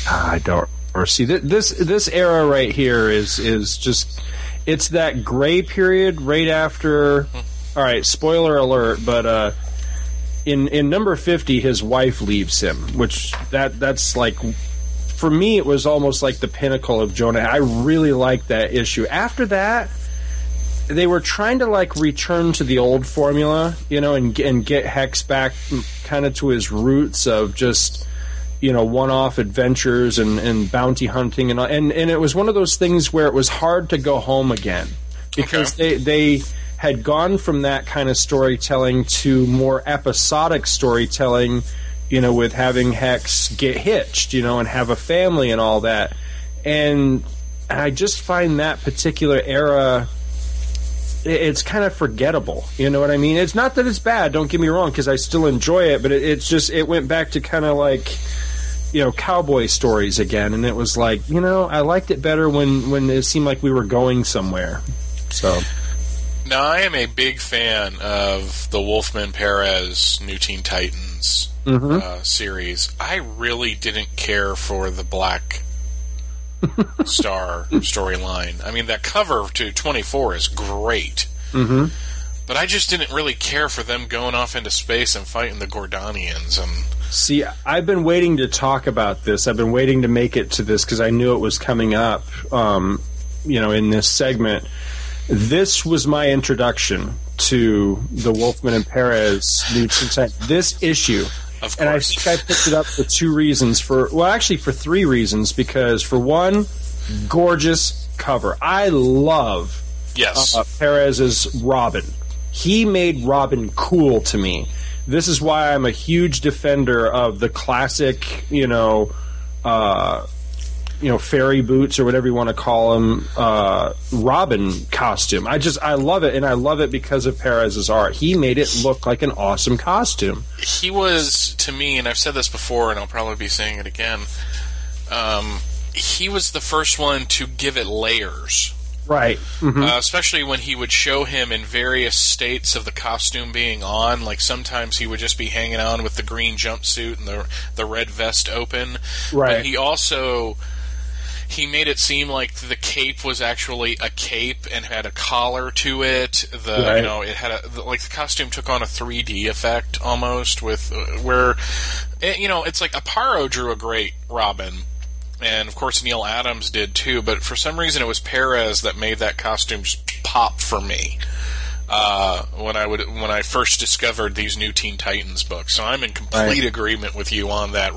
Ah, I don't. Or see th- this this era right here is is just it's that gray period right after. All right, spoiler alert, but uh, in in number fifty, his wife leaves him, which that that's like for me it was almost like the pinnacle of Jonah. I really liked that issue. After that, they were trying to like return to the old formula, you know, and and get Hex back kind of to his roots of just you know one-off adventures and, and bounty hunting and and and it was one of those things where it was hard to go home again because they they had gone from that kind of storytelling to more episodic storytelling you know with having hex get hitched you know and have a family and all that and i just find that particular era it's kind of forgettable. You know what I mean? It's not that it's bad. Don't get me wrong, because I still enjoy it. But it, it's just it went back to kind of like you know cowboy stories again, and it was like you know I liked it better when when it seemed like we were going somewhere. So Now, I am a big fan of the Wolfman Perez New Teen Titans uh, series. I really didn't care for the Black Star storyline. I mean, that cover to 24 is great. Mhm. But I just didn't really care for them going off into space and fighting the Gordanians. And see, I've been waiting to talk about this. I've been waiting to make it to this because I knew it was coming up. Um, you know, in this segment, this was my introduction to the Wolfman and Perez New Titans. This issue. of course. And I think I picked it up for two reasons. For well, actually, for three reasons. Because for one, gorgeous cover. I love yes, uh, Perez's Robin. He made Robin cool to me. This is why I'm a huge defender of the classic, you know, uh, you know, fairy boots or whatever you want to call them, uh, Robin costume. I just I love it, and I love it because of Perez's art. He made it look like an awesome costume. he was to me, and I've said this before, and I'll probably be saying it again. Um, he was the first one to give it layers. Right. uh, especially when he would show him in various states of the costume being on. Like sometimes he would just be hanging on with the green jumpsuit and the the red vest open. Right. But he also he made it seem like the cape was actually a cape and had a collar to it. The Right. you know it had a the, like the costume took on a 3D effect almost with uh, where it, you know it's like Aparo drew a great Robin. And of course Neal Adams did too, but for some reason it was Perez that made that costume just pop for me uh, when I would when I first discovered these new Teen Titans books. So I'm in complete Right. agreement with you on that.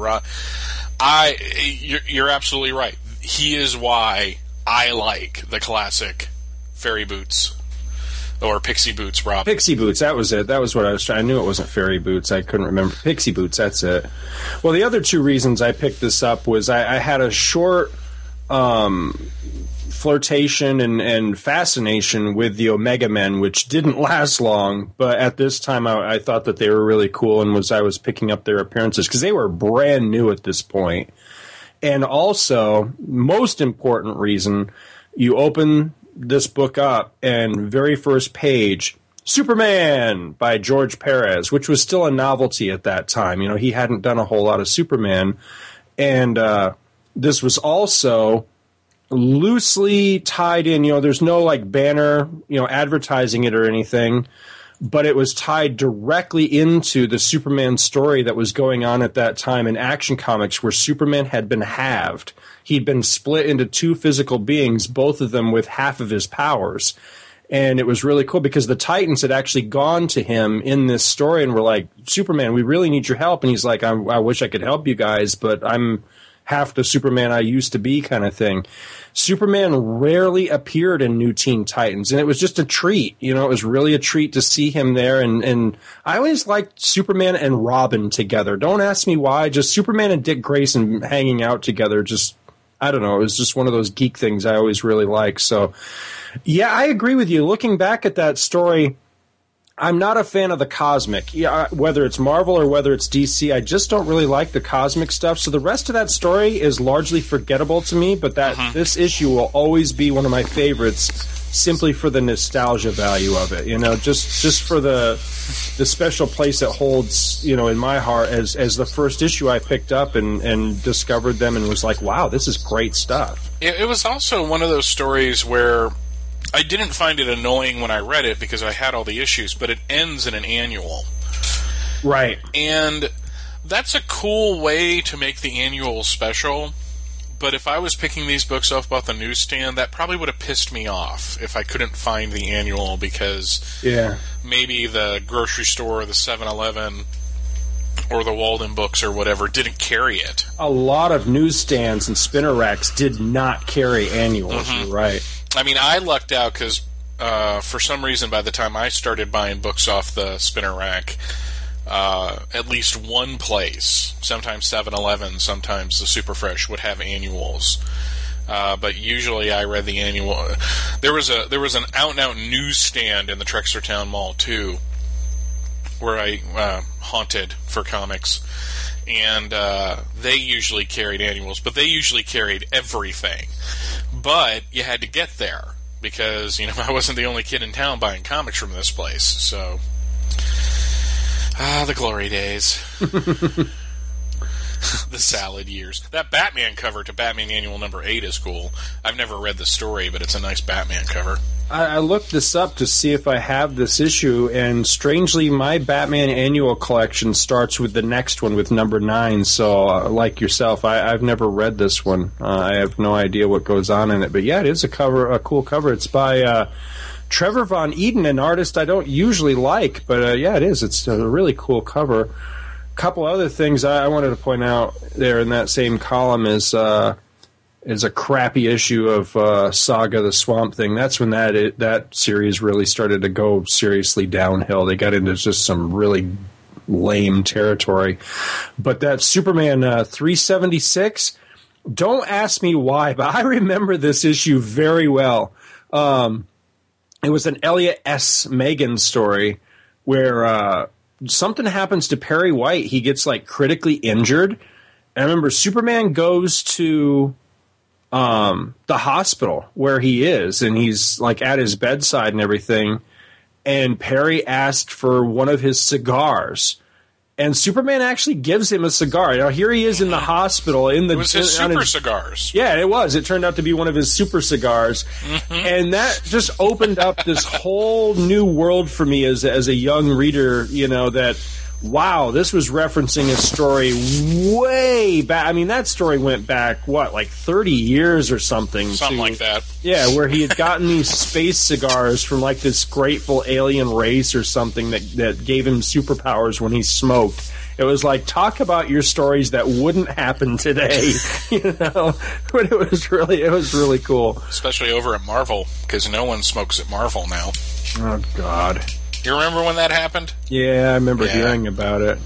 I you're, you're absolutely right. He is why I like the classic fairy boots or pixie boots, Rob. Pixie boots. That was it. That was what I was trying. I knew it wasn't fairy boots. I couldn't remember. Pixie boots. That's it. Well, the other two reasons I picked this up was I, I had a short um, flirtation and, and fascination with the Omega Men, which didn't last long. But at this time, I, I thought that they were really cool, and was I was picking up their appearances because they were brand new at this point. And also, most important reason, you open this book up, and very first page, Superman by George Perez, which was still a novelty at that time. You know, he hadn't done a whole lot of Superman, and uh, this was also loosely tied in. You know, there's no like banner, you know, advertising it or anything but it was tied directly into the Superman story that was going on at that time in Action Comics, where Superman had been halved. He'd been split into two physical beings, both of them with half of his powers. And it was really cool because the Titans had actually gone to him in this story and were like, Superman, we really need your help. And he's like, I, I wish I could help you guys, but I'm half the Superman I used to be, kind of thing. Superman rarely appeared in New Teen Titans, and it was just a treat. You know, it was really a treat to see him there. And, and I always liked Superman and Robin together. Don't ask me why. Just Superman and Dick Grayson hanging out together. Just I don't know. It was just one of those geek things I always really liked. So, yeah, I agree with you. Looking back at that story. I'm not a fan of the cosmic. Yeah, uh, whether it's Marvel or whether it's DC, I just don't really like the cosmic stuff. So the rest of that story is largely forgettable to me. But that uh-huh. this issue will always be one of my favorites, simply for the nostalgia value of it. You know, just just for the the special place it holds. You know, in my heart as as the first issue I picked up and and discovered them and was like, wow, this is great stuff. It, it was also one of those stories where I didn't find it annoying when I read it because I had all the issues, but it ends in an annual. Right. And that's a cool way to make the annual special. But if I was picking these books off off the newsstand, that probably would have pissed me off if I couldn't find the annual because Yeah. maybe the grocery store or the 7 Eleven or the Waldenbooks or whatever didn't carry it. A lot of newsstands and spinner racks did not carry annuals. You're right. I mean, I lucked out because uh, for some reason, by the time I started buying books off the spinner rack, uh, at least one place, sometimes 7-Eleven, sometimes the Superfresh, would have annuals. Uh, but usually, I read the annual. There was a there was an out and out newsstand in the Trexlertown Mall too, where I uh, haunted for comics, and uh, they usually carried annuals, but they usually carried everything. But you had to get there because you know I wasn't the only kid in town buying comics from this place. So ah, the glory days, the salad years. That Batman cover to Batman Annual Number Eight is cool. I've never read the story, but it's a nice Batman cover. I, I looked this up to see if I have this issue, and strangely, my Batman annual collection starts with the next one with number nine. So, uh, like yourself, I, I've never read this one. Uh, I have no idea what goes on in it, but yeah, it is a cover, a cool cover. It's by uh, Trevor Von Eeden, an artist I don't usually like, but uh, yeah, it is. It's a really cool cover. Couple other things I, I wanted to point out there in that same column is. Uh, is a crappy issue of uh, Saga the Swamp Thing. That's when that it, that series really started to go seriously downhill. They got into just some really lame territory. But that Superman uh, 376, don't ask me why, but I remember this issue very well. Um, it was an Elliot S. Maggin story where uh, something happens to Perry White. He gets like critically injured. And I remember Superman goes to um, the hospital where he is, and he's like at his bedside and everything. And Perry asked for one of his cigars, and Superman actually gives him a cigar. Now here he is in the hospital in the It was his super cigars. yeah, it was. It turned out to be one of his super cigars, mm-hmm. and that just opened up this whole new world for me as as a young reader. You know that wow, this was referencing a story way back. I mean, that story went back what like thirty years or something. Something to- like that. Yeah, where he had gotten these space cigars from like this grateful alien race or something that that gave him superpowers when he smoked. It was like talk about your stories that wouldn't happen today, you know. But it was really it was really cool. Especially over at Marvel, because no one smokes at Marvel now. Oh God. You remember when that happened? Yeah, I remember Yeah. hearing about it.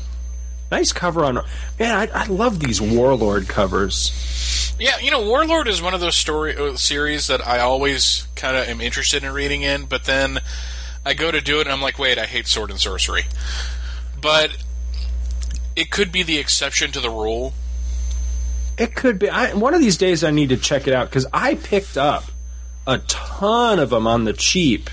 Nice cover on. Man, I, I love these Warlord covers. Yeah, you know, Warlord is one of those story uh, series that I always kind of am interested in reading in, but then I go to do it and I'm like, wait, I hate sword and sorcery. But it could be the exception to the rule. It could be. I, one of these days, I need to check it out because I picked up a ton of them on the cheap.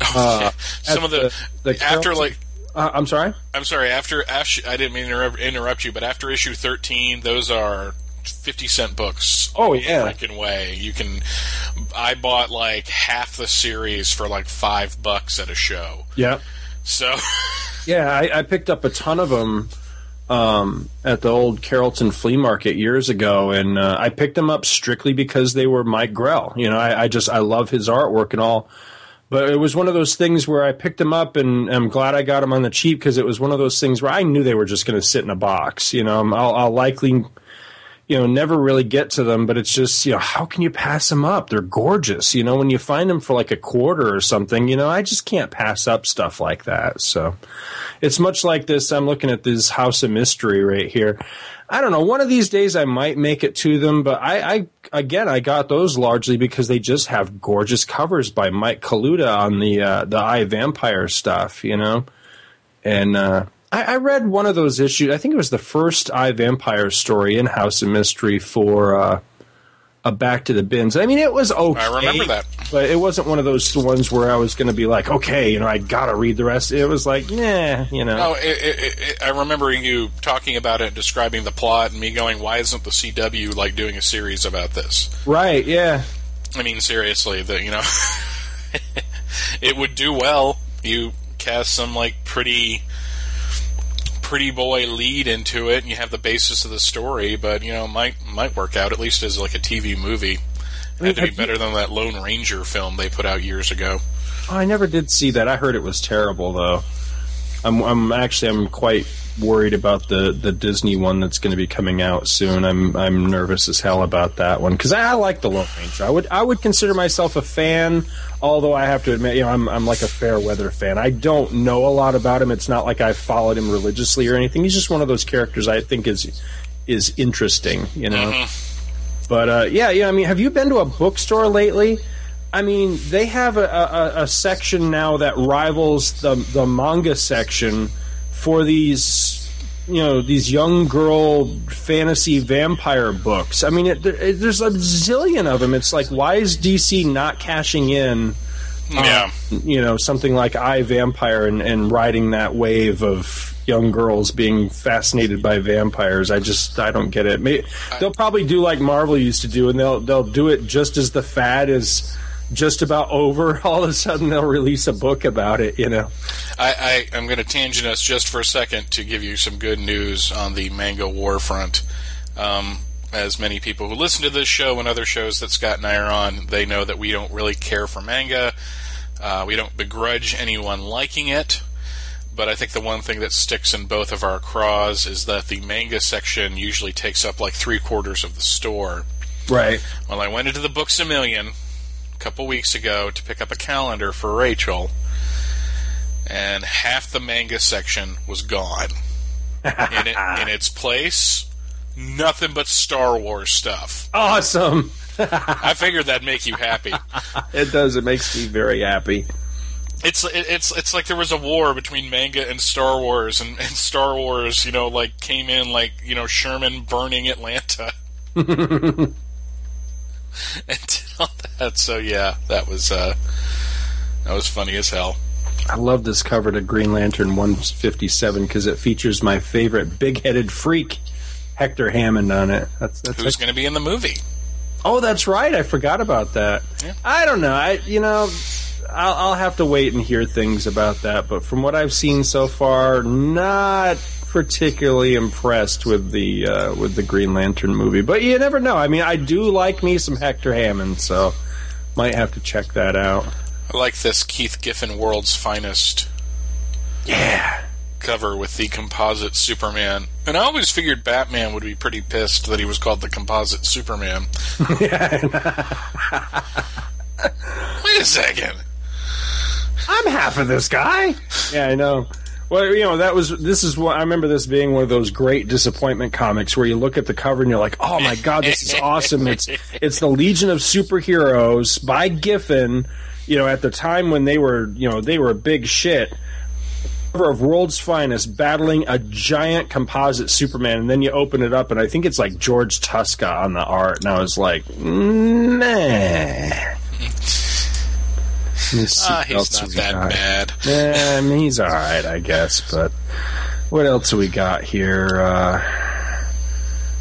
Uh, Some of the, the- the after like Uh, I'm sorry. I'm sorry, after, after I didn't mean to interrupt, interrupt you, but after issue 13, those are 50 cent books. Oh, yeah. freaking way. You can I bought like half the series for like 5 bucks at a show. Yeah. So Yeah, I, I picked up a ton of them um, at the old Carrollton flea market years ago, and uh, I picked them up strictly because they were Mike Grell. You know, I, I just I love his artwork and all. But it was one of those things where I picked them up, and I'm glad I got them on the cheap because it was one of those things where I knew they were just going to sit in a box. You know, I'll, I'll likely you know, never really get to them, but it's just, you know, how can you pass them up? They're gorgeous. You know, when you find them for like a quarter or something, you know, I just can't pass up stuff like that. So it's much like this. I'm looking at this House of Mystery right here. I don't know. One of these days I might make it to them, but I, I again, I got those largely because they just have gorgeous covers by Mike Kaluta on the, uh, the I Vampire stuff, you know? And, uh, I, I read one of those issues. I think it was the first I Vampire story in House of Mystery for uh, a Back to the Bins. I mean, it was okay. I remember that. but it wasn't one of those ones where I was going to be like, okay, you know, I got to read the rest. It was like, nah, you know. Oh, it, it, it, I remember you talking about it, describing the plot, and me going, "Why isn't the CW like doing a series about this?" Right? Yeah. I mean, seriously, that you know, it would do well. You cast some like pretty, pretty boy lead into it, and you have the basis of the story. But you know, might might work out at least as like a TV movie. It had to be better than that Lone Ranger film they put out years ago. I never did see that. I heard it was terrible, though. I'm, I'm actually, I'm quite worried about the, the Disney one that's going to be coming out soon. I'm, I'm nervous as hell about that one because I, I like the Lone Ranger. I would, I would consider myself a fan, although I have to admit, you know, I'm, I'm like a fair weather fan. I don't know a lot about him. It's not like I followed him religiously or anything. He's just one of those characters I think is, is interesting, you know. But uh, yeah, yeah. I mean, have you been to a bookstore lately? I mean, they have a, a, a section now that rivals the the manga section for these, you know, these young girl fantasy vampire books. I mean, it, it- there's a zillion of them. It's like, why is DC not cashing in? Uh, yeah, you know something like I Vampire and, and riding that wave of young girls being fascinated by vampires. I just I don't get it. May they'll probably do like Marvel used to do, and they'll they'll do it just as the fad is just about over. All of a sudden, they'll release a book about it. You know. I, I, I'm going to tangent us just for a second to give you some good news on the manga war front. Um, as many people who listen to this show and other shows that Scott and I are on, they know that we don't really care for manga. Uh, we don't begrudge anyone liking it. But I think the one thing that sticks in both of our craws is that the manga section usually takes up like three quarters of the store. Right. Well, I went into the Books a Million couple weeks ago to pick up a calendar for Rachel, and half the manga section was gone. in, it, in its place, nothing but Star Wars stuff. Awesome. I figured that'd make you happy. It does. It makes me very happy. It's it, it's it's like there was a war between manga and Star Wars, and, and Star Wars, you know, like came in like you know Sherman burning Atlanta. and did all that. So yeah, that was uh, that was funny as hell. I love this cover to Green Lantern 157 because it features my favorite big-headed freak, Hector Hammond, on it. That's, that's Who's going to be in the movie? Oh, that's right. I forgot about that. Yeah. I don't know. I you know, I'll, I'll have to wait and hear things about that. But from what I've seen so far, not particularly impressed with the uh, with the Green Lantern movie. But you never know. I mean, I do like me some Hector Hammond, so might have to check that out. I like this Keith Giffen World's Finest Yeah. cover with the composite Superman. And I always figured Batman would be pretty pissed that he was called the composite Superman. Wait a second. I'm half of this guy. Yeah, I know. Well, you know that was this is what I remember this being one of those great disappointment comics where you look at the cover and you're like, "Oh my god, this is awesome!" It's it's the Legion of Superheroes by Giffen. You know, at the time when they were, you know, they were a big shit. Cover of World's Finest battling a giant composite Superman, and then you open it up, and I think it's like George Tuska on the art, and I was like, nah. Let me see Ah, he's not that got. bad. Yeah, I mean, he's all right, I guess. But what else we got here? Uh,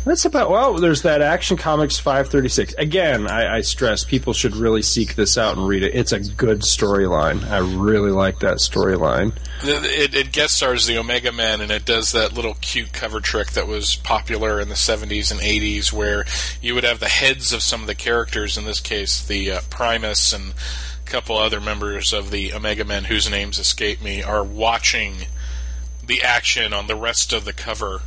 that's about well. There's that Action Comics 536. Again, I, I stress people should really seek this out and read it. It's a good storyline. I really like that storyline. It, it guest stars the Omega Men, and it does that little cute cover trick that was popular in the 70s and 80s, where you would have the heads of some of the characters, in this case, the uh, Primus and couple other members of the Omega Men, whose names escape me, are watching the action on the rest of the cover.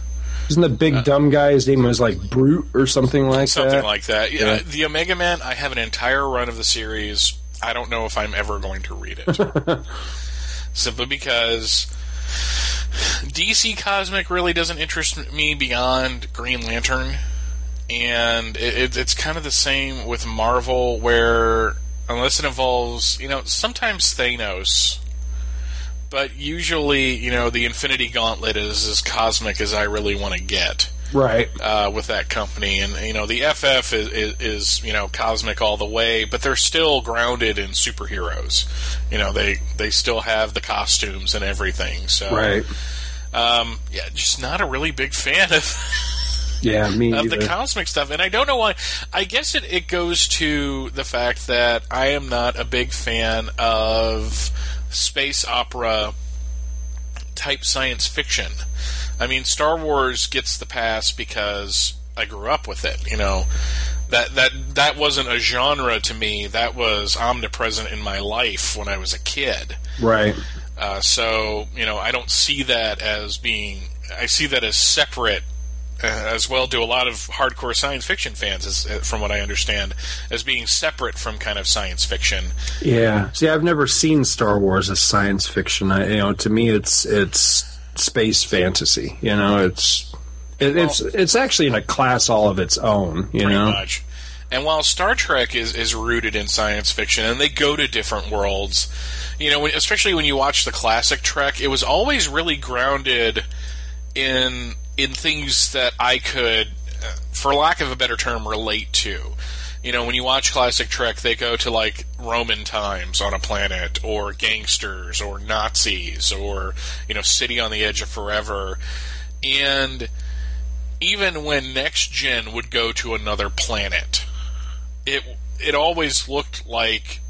Isn't the big dumb guy? His name was like Brute or something like Uh, Something that. like that. Yeah, Yeah. The Omega Man, I have an entire run of the series. I don't know if I'm ever going to read it. Simply because DC Cosmic really doesn't interest me beyond Green Lantern. And it, it, it's kind of the same with Marvel, where unless it involves, you know, sometimes Thanos, but usually, you know, the Infinity Gauntlet is as cosmic as I really want to get right. uh, with that company, and you know the FF is, is, is you know cosmic all the way, but they're still grounded in superheroes. You know they they still have the costumes and everything. So Right. um, yeah, just not a really big fan of Yeah, me of either. the cosmic stuff, and I don't know why. I guess it, it goes to the fact that I am not a big fan of space opera type science fiction. I mean, Star Wars gets the pass because I grew up with it. You know, that that that wasn't a genre to me. That was omnipresent in my life when I was a kid. right. Uh, so you know, I don't see that as being. I see that as separate, as well. Do a lot of hardcore science fiction fans, as, uh, from what I understand, as being separate from kind of science fiction. Yeah. See, I've never seen Star Wars as science fiction. I, you know, to me, it's it's space fantasy. You know, it's it, it's it's actually in a class all of its own. You pretty know. much. And while Star Trek is, is rooted in science fiction, and they go to different worlds, you know, when, especially when you watch the classic Trek, it was always really grounded in in things that I could, for lack of a better term, relate to. You know, when you watch classic Trek, they go to like Roman times on a planet, or gangsters, or Nazis, or you know, City on the Edge of Forever, and even when Next Gen would go to another planet, it it always looked like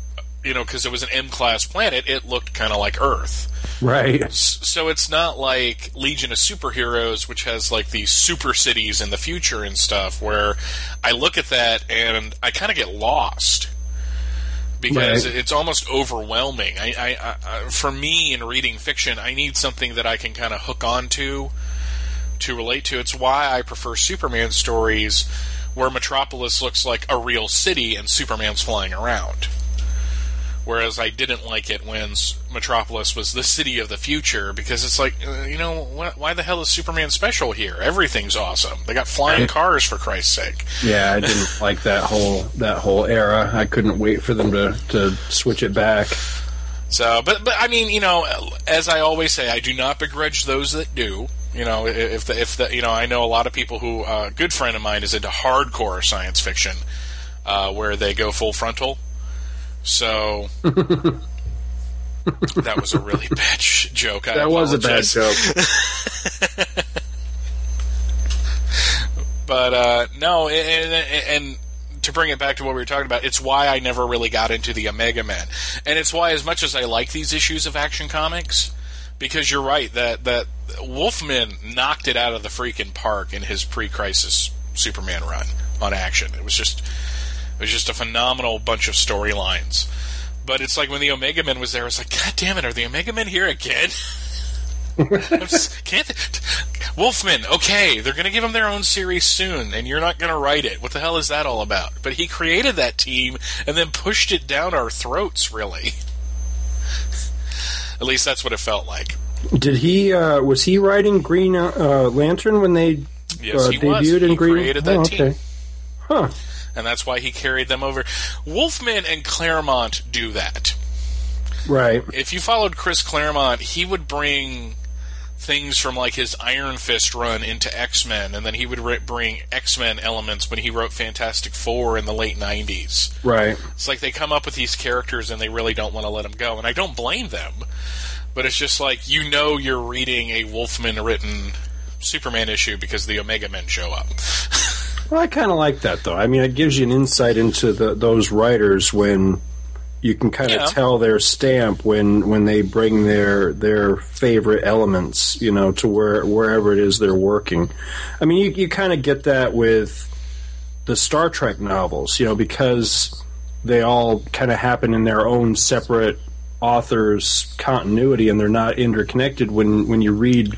you know because it was an M class planet, it looked kind of like Earth. Right. So it's not like Legion of Superheroes, which has like these super cities in the future and stuff, where I look at that and I kind of get lost because Right. it's almost overwhelming. I, I, I, I- for me in reading fiction, I need something that I can kind of hook onto to relate to. It's why I prefer Superman stories where Metropolis looks like a real city and Superman's flying around. Whereas I didn't like it when Metropolis was the city of the future because it's like, uh, you know, why the hell is Superman special here? Everything's awesome. They got flying cars for Christ's sake. Yeah, I didn't like that whole that whole era. I couldn't wait for them to to switch it back. So, but but I mean, you know, as I always say, I do not begrudge those that do. You know, i- if the, if the, you know, I know a lot of people who uh, a good friend of mine is into hardcore science fiction, uh, where they go full frontal. So, that was a really bad sh- joke. I that was a bad joke. But uh, no, and, and, and to bring it back to what we were talking about, it's why I never really got into the Omega Man, and it's why, as much as I like these issues of Action Comics, because you're right that that Wolfman knocked it out of the freaking park in his pre-crisis Superman run on Action. It was just it was just a phenomenal bunch of storylines. But it's like when the Omega Men was there, I was like, God damn it, are the Omega Men here again? just, can't Wolfman? Okay, they're going to give them their own series soon, and you're not going to write it. What the hell is that all about? But he created that team and then pushed it down our throats. Really, at least that's what it felt like. Did he? Uh, was he writing Green uh, Lantern when they Yes, uh, he was. debuted in He Green? created that oh, team. okay. Huh. And that's why he carried them over. Wolfman and Claremont do that. Right. If you followed Chris Claremont, he would bring things from like his Iron Fist run into X Men, and then he would ri- bring X Men elements when he wrote Fantastic Four in the late '90s. Right. It's like they come up with these characters and they really don't want to let them go, and I don't blame them. But it's just like you know you're reading a Wolfman written Superman issue because the Omega Men show up. Well, I kind of like that though. I mean, it gives you an insight into the, those writers when you can kind of Yeah. tell their stamp when when they bring their their favorite elements, you know, to where wherever it is they're working. I mean, you you kind of get that with the Star Trek novels, you know, because they all kind of happen in their own separate authors' continuity and they're not interconnected. When when you read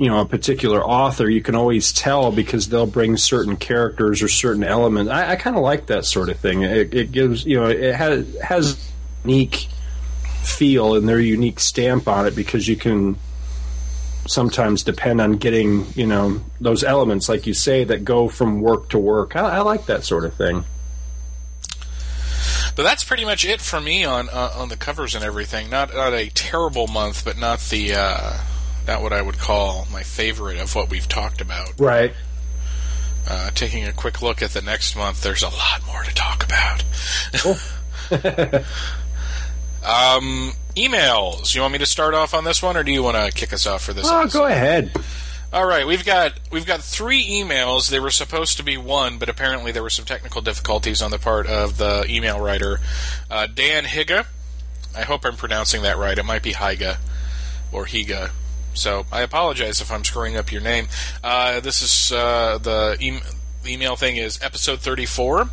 you know a particular author, you can always tell because they'll bring certain characters or certain elements. I, I kind of like that sort of thing. It, it gives you know it has has unique feel and their unique stamp on it because you can sometimes depend on getting you know those elements like you say that go from work to work. I, I like that sort of thing. But that's pretty much it for me on uh, on the covers and everything. Not not a terrible month, but not the uh, not what I would call my favorite of what we've talked about. Right. Uh, taking a quick look at the next month, there's a lot more to talk about. um, emails. You want me to start off on this one, or do you want to kick us off for this? Oh, episode? go ahead. All right, we've got we've got three emails. They were supposed to be one, but apparently there were some technical difficulties on the part of the email writer, uh, Dan Higa. I hope I'm pronouncing that right. It might be Higa or Higa. So I apologize if I'm screwing up your name. Uh, this is uh, the e- email thing is episode 34.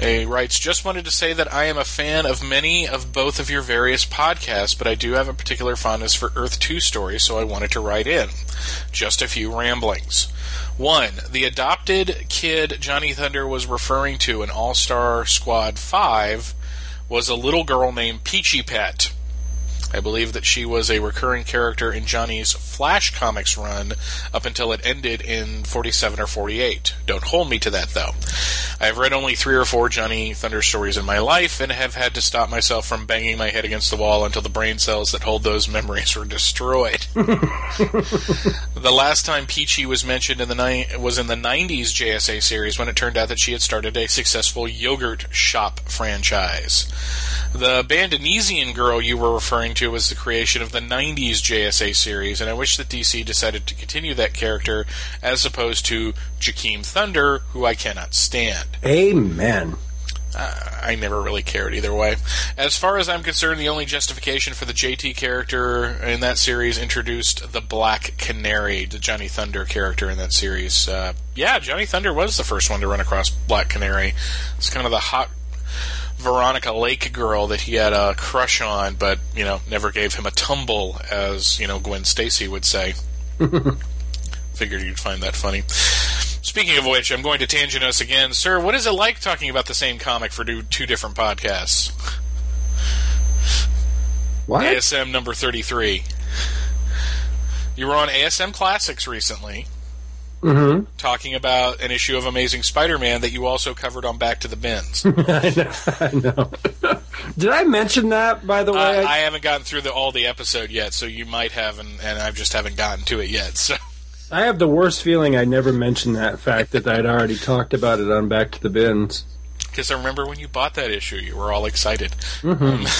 He writes, just wanted to say that I am a fan of many of both of your various podcasts, but I do have a particular fondness for Earth 2 stories, so I wanted to write in. Just a few ramblings. One, the adopted kid Johnny Thunder was referring to in All Star Squad 5 was a little girl named Peachy Pet. I believe that she was a recurring character in Johnny's Flash Comics run up until it ended in 47 or 48. Don't hold me to that, though. I have read only three or four Johnny Thunder stories in my life and have had to stop myself from banging my head against the wall until the brain cells that hold those memories were destroyed. the last time Peachy was mentioned in the ni- was in the 90s JSA series when it turned out that she had started a successful yogurt shop franchise. The Bandonesian girl you were referring to was the creation of the 90s JSA series, and I wish that DC decided to continue that character as opposed to Jakeem Thunder, who I cannot stand. Amen. Uh, I never really cared either way. As far as I'm concerned, the only justification for the JT character in that series introduced the Black Canary, the Johnny Thunder character in that series. Uh, yeah, Johnny Thunder was the first one to run across Black Canary. It's kind of the hot Veronica Lake girl that he had a crush on, but you know never gave him a tumble, as you know Gwen Stacy would say. Figured you'd find that funny. Speaking of which, I'm going to tangent us again, sir. What is it like talking about the same comic for two different podcasts? What? ASM number 33. You were on ASM Classics recently, Mm-hmm. talking about an issue of Amazing Spider-Man that you also covered on Back to the Bins. I know. I know. Did I mention that, by the Uh, way? I haven't gotten through the, all the episode yet, so you might have, and, and I just haven't gotten to it yet. So I have the worst feeling I never mentioned that fact that I'd already talked about it on Back to the Bins. because I remember when you bought that issue, you were all excited. Um,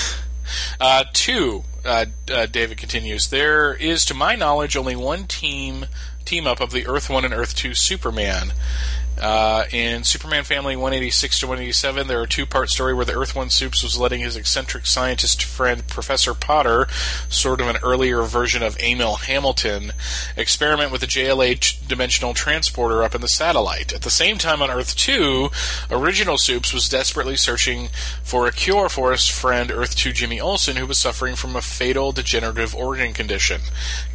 Uh, two, uh, uh, David continues. There is, to my knowledge, only one team team up of the Earth One and Earth Two Superman. Uh, in Superman Family 186 to 187, there are a two-part story where the Earth One Supes was letting his eccentric scientist friend Professor Potter, sort of an earlier version of Emil Hamilton, experiment with the JLA dimensional transporter up in the satellite. At the same time, on Earth 2, original Supes was desperately searching for a cure for his friend Earth 2 Jimmy Olsen, who was suffering from a fatal degenerative organ condition.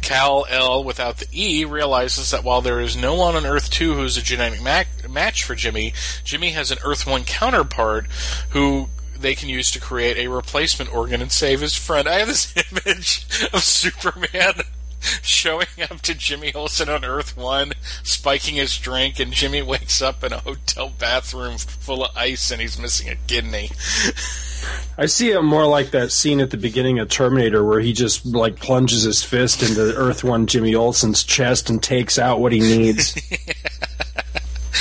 Kal-L, without the E, realizes that while there is no one on Earth 2 who is a genetic mac- match for Jimmy, Jimmy has an Earth 1 counterpart who they can use to create a replacement organ and save his friend. I have this image of Superman showing up to Jimmy Olsen on Earth 1, spiking his drink, and Jimmy wakes up in a hotel bathroom full of ice and he's missing a kidney. I see it more like that scene at the beginning of Terminator where he just like plunges his fist into Earth One Jimmy Olsen's chest and takes out what he needs.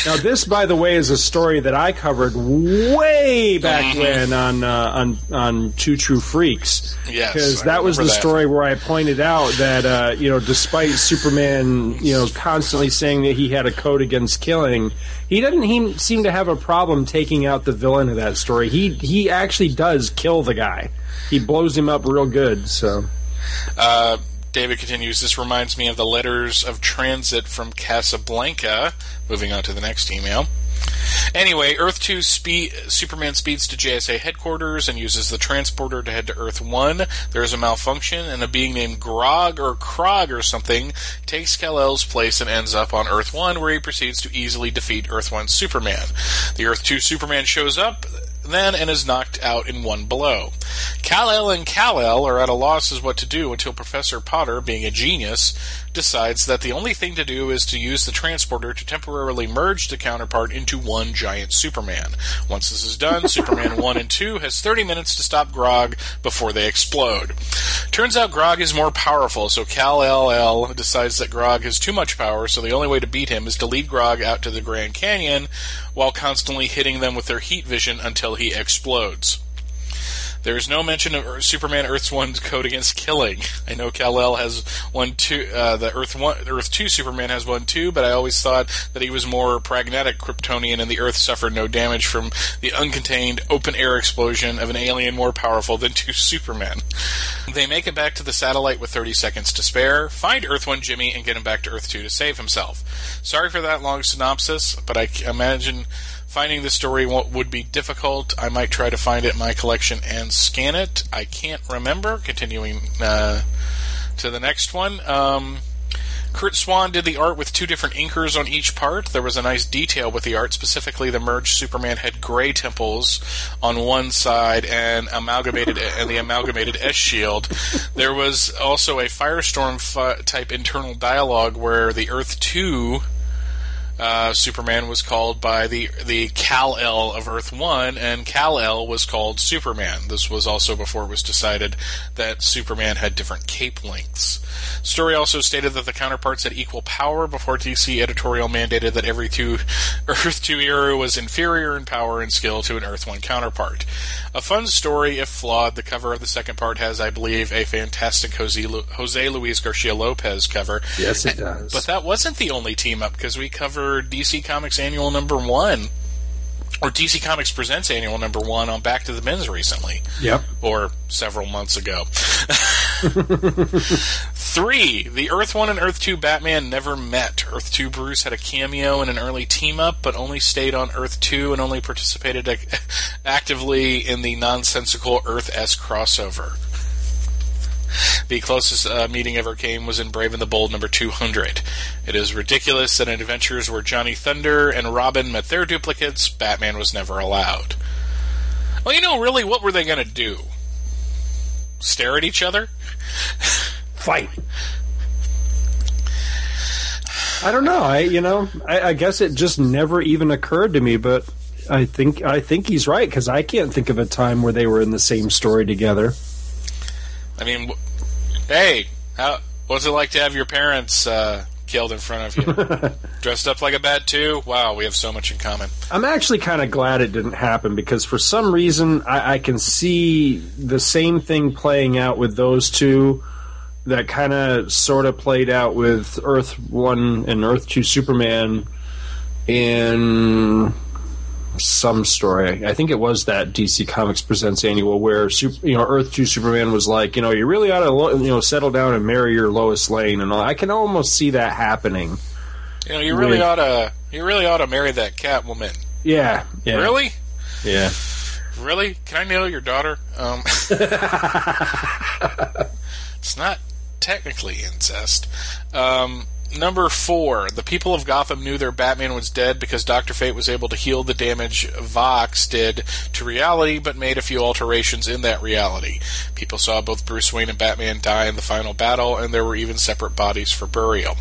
Now, this, by the way, is a story that I covered way back when on uh, on on Two True Freaks. Yes, because that was the that. story where I pointed out that uh, you know, despite Superman, you know, constantly saying that he had a code against killing, he doesn't he seem to have a problem taking out the villain of that story. He he actually does kill the guy. He blows him up real good. So. Uh, David continues, this reminds me of the letters of transit from Casablanca. Moving on to the next email. Anyway, Earth 2 speed, Superman speeds to JSA headquarters and uses the transporter to head to Earth 1. There is a malfunction, and a being named Grog or Krog or something takes Kal-El's place and ends up on Earth 1, where he proceeds to easily defeat Earth 1 Superman. The Earth 2 Superman shows up then and is knocked out in one blow. Kal-El and Kal-El are at a loss as what to do until Professor Potter, being a genius, decides that the only thing to do is to use the transporter to temporarily merge the counterpart into one giant Superman. Once this is done, Superman 1 and 2 has 30 minutes to stop Grog before they explode. Turns out Grog is more powerful, so Kal-El decides that Grog has too much power, so the only way to beat him is to lead Grog out to the Grand Canyon while constantly hitting them with their heat vision until he explodes. There is no mention of Superman Earth's one's code against killing. I know Kal-El has one two. Uh, the Earth one, Earth two Superman has one too, but I always thought that he was more pragmatic Kryptonian, and the Earth suffered no damage from the uncontained open air explosion of an alien more powerful than two Supermen. They make it back to the satellite with 30 seconds to spare, find Earth 1 Jimmy, and get him back to Earth 2 to save himself. Sorry for that long synopsis, but I imagine finding the story would be difficult. I might try to find it in my collection and scan it. I can't remember. Continuing uh, to the next one. Um, Curt Swan did the art with two different inkers on each part. There was a nice detail with the art, specifically the merged Superman had gray temples on one side and amalgamated and the amalgamated S shield. There was also a Firestorm fi- type internal dialogue where the Earth Two uh, Superman was called by the the Kal El of Earth One, and Kal El was called Superman. This was also before it was decided that Superman had different cape lengths. Story also stated that the counterparts had equal power before DC editorial mandated that every two Earth Two hero was inferior in power and skill to an Earth One counterpart. A fun story, if flawed. The cover of the second part has, I believe, a fantastic Jose, Lu- Jose Luis Garcia Lopez cover. Yes, it does. But that wasn't the only team up because we covered DC Comics Annual Number One, or DC Comics Presents Annual Number One on Back to the Bins recently, Yep. or several months ago. Three, the Earth One and Earth Two Batman never met. Earth Two Bruce had a cameo in an early team up, but only stayed on Earth Two and only participated ac- actively in the nonsensical Earth S crossover. The closest uh, meeting ever came was in Brave and the Bold number 200. It is ridiculous that in adventures where Johnny Thunder and Robin met their duplicates, Batman was never allowed. Well, you know, really, what were they going to do? Stare at each other? Fight. I don't know. I you know I, I guess it just never even occurred to me, but I think I think he's right because I can't think of a time where they were in the same story together. I mean, hey, how, what's it like to have your parents uh, killed in front of you. Dressed up like a bat too. Wow, we have so much in common. I'm actually kind of glad it didn't happen because for some reason I, I can see the same thing playing out with those two that kind of sort of played out with Earth One and Earth Two Superman in some story. I think it was that DC Comics Presents annual where super, you know Earth Two Superman was like, you know, you really ought to lo- you know settle down and marry your Lois Lane and all. I can almost see that happening. You know, you really With- ought to. You really ought to marry that Catwoman. Yeah, yeah, Really? yeah. Really? Can I nail your daughter? Um, it's not technically incest. Um, number four, the people of Gotham knew their Batman was dead because Doctor Fate was able to heal the damage Vox did to reality, but made a few alterations in that reality. People saw both Bruce Wayne and Batman die in the final battle, and there were even separate bodies for burial.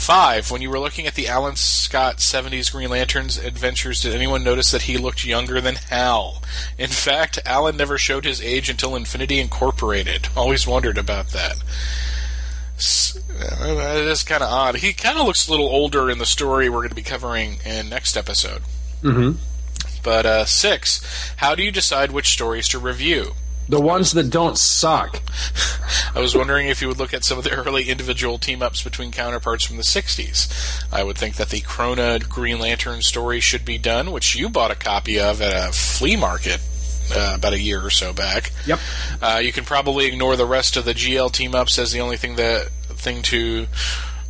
Five, when you were looking at the Alan Scott 70s Green Lanterns adventures, did anyone notice that he looked younger than Hal? In fact, Alan never showed his age until Infinity Incorporated. Always wondered about that. Uh, It is kind of odd. He kind of looks a little older in the story we're going to be covering in next episode. Mm-hmm. But uh, six, how do you decide which stories to review? The ones that don't suck. I was wondering if you would look at some of the early individual team ups between counterparts from the 60s. I would think that the Krona Green Lantern story should be done, which you bought a copy of at a flea market uh, about a year or so back. Yep. Uh, you can probably ignore the rest of the GL team ups as the only thing that thing to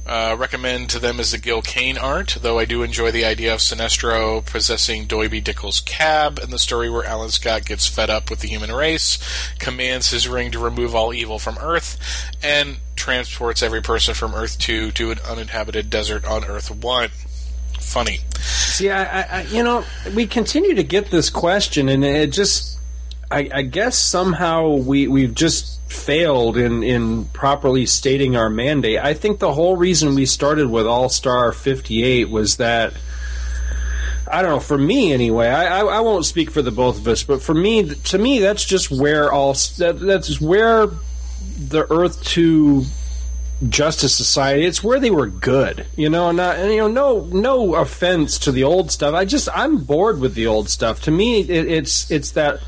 uh, recommend to them is the Gil Kane art, though I do enjoy the idea of Sinestro possessing Doiby Dickle's cab and the story where Alan Scott gets fed up with the human race, commands his ring to remove all evil from Earth, and transports every person from Earth 2 to an uninhabited desert on Earth 1. Funny. See, I, I, you know, we continue to get this question, and it just, I, I guess somehow we we've just failed in in properly stating our mandate. I think the whole reason we started with All Star Fifty Eight was that. I don't know. For me, anyway, I, I, I won't speak for the both of us, but for me, to me, that's just where all that, that's where the Earth Two Justice Society. It's where they were good, you know. Not and, you know, no no offense to the old stuff. I just I'm bored with the old stuff. To me, it, it's it's that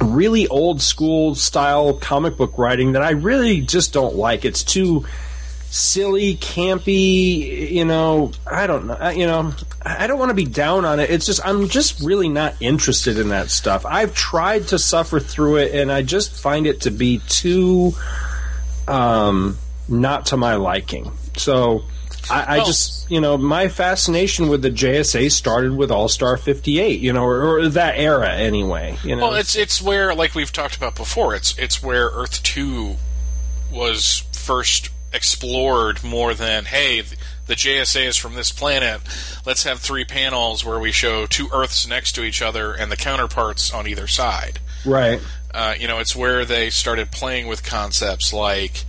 really old school style comic book writing that I really just don't like. It's too silly, campy. You know, I don't know. You know, I don't want to be down on it. It's just I'm just really not interested in that stuff. I've tried to suffer through it, and I just find it to be too um, not to my liking. So. I, I Well- just, you know, my fascination with the JSA started with All Star '58, you know, or, or that era anyway. You know, Well, it's it's where, like we've talked about before, it's it's where Earth Two was first explored more than hey, the JSA is from this planet. Let's have three panels where we show two Earths next to each other and the counterparts on either side. right. Uh, you know, it's where they started playing with concepts like,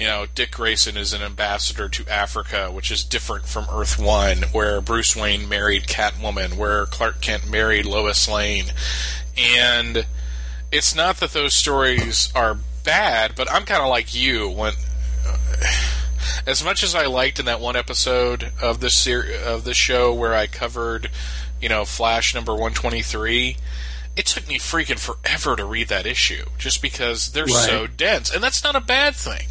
you know, Dick Grayson is an ambassador to Africa, which is different from Earth One, where Bruce Wayne married Catwoman, where Clark Kent married Lois Lane, and it's not that those stories are bad, but I'm kind of like you when. As much as I liked in that one episode of this ser- of this show where I covered, you know, Flash number one twenty three, it took me freaking forever to read that issue just because they're so dense, and that's not a bad thing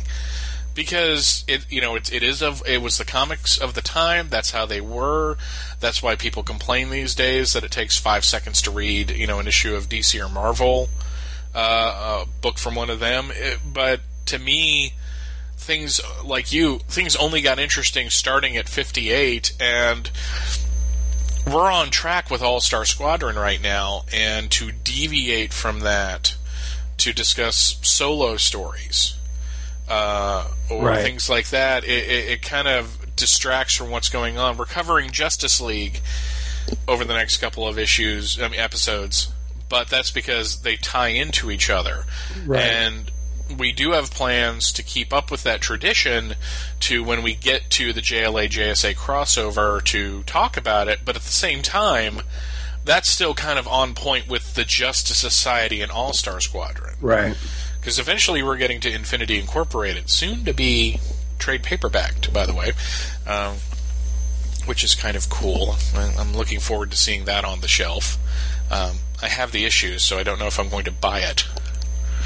because it you know it, it is of it was the comics of the time. That's how they were. That's why people complain these days that it takes five seconds to read you know an issue of DC or Marvel, uh, a book from one of them. It, but to me, things like you, things only got interesting starting at fifty eight and we're on track with All Star Squadron right now, and to deviate from that to discuss solo stories uh, or Right. things like that, it, it, it kind of distracts from what's going on. We're covering Justice League over the next couple of issues, I mean episodes, but that's because they tie into each other, Right. and we do have plans to keep up with that tradition to when we get to the JLA JSA crossover to talk about it, but at the same time, that's still kind of on point with the Justice Society and All Star Squadron. Right. Because eventually we're getting to Infinity Incorporated, soon to be trade paperbacked, by the way, um, which is kind of cool. I'm looking forward to seeing that on the shelf. Um, I have the issues, so I don't know if I'm going to buy it.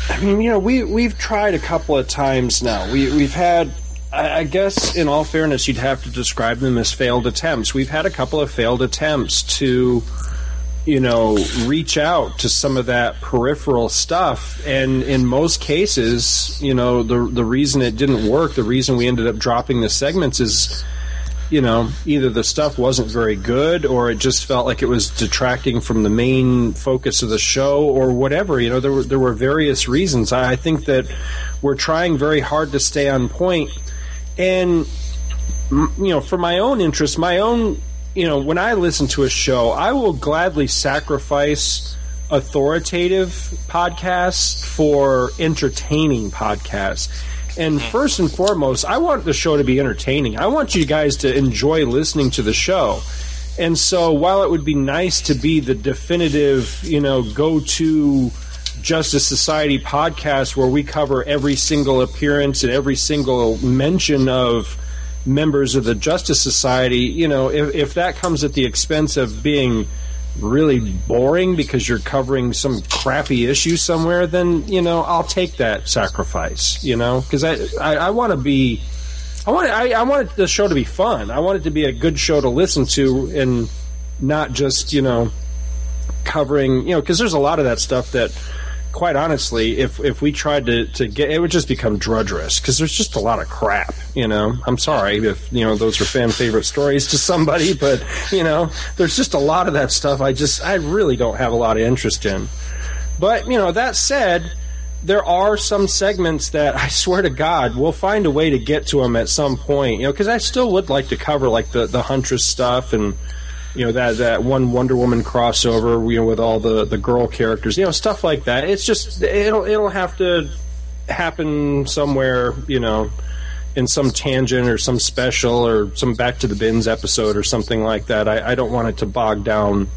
I mean, you know, we we've tried a couple of times now. We we've had I guess, in all fairness, you'd have to describe them as failed attempts. We've had a couple of failed attempts to, you know, reach out to some of that peripheral stuff, and in most cases, you know, the the reason it didn't work, the reason we ended up dropping the segments is, you know, either the stuff wasn't very good, or it just felt like it was detracting from the main focus of the show, or whatever. You know, there were there were various reasons. I think that we're trying very hard to stay on point and you know, for my own interest, my own, you know, when I listen to a show, I will gladly sacrifice authoritative podcasts for entertaining podcasts. And mm-hmm. first and foremost, I want the show to be entertaining. I want you guys to enjoy listening to the show. And so while it would be nice to be the definitive, you know, go to Justice Society podcast where we cover every single appearance and every single mention of members of the Justice Society, you know, if, if that comes at the expense of being really boring because you're covering some crappy issue somewhere, then, you know, I'll take that sacrifice, you know, because I, I, I want to be. I want I, I want the show to be fun. I want it to be a good show to listen to, and not just you know covering you know because there's a lot of that stuff that quite honestly, if if we tried to, to get, it would just become drudgerous because there's just a lot of crap. You know, I'm sorry if you know those are fan favorite stories to somebody, but you know, there's just a lot of that stuff. I just, I really don't have a lot of interest in. But you know, that said, there are some segments that I swear to God we'll find a way to get to them at some point. You know, because I still would like to cover like the the Huntress stuff and you know that that one Wonder Woman crossover, you know, with all the the girl characters, you know, stuff like that. It's just it'll it'll have to happen somewhere, you know, in some tangent or some special or some Back to the Bins episode or something like that. I, I don't want it to bog down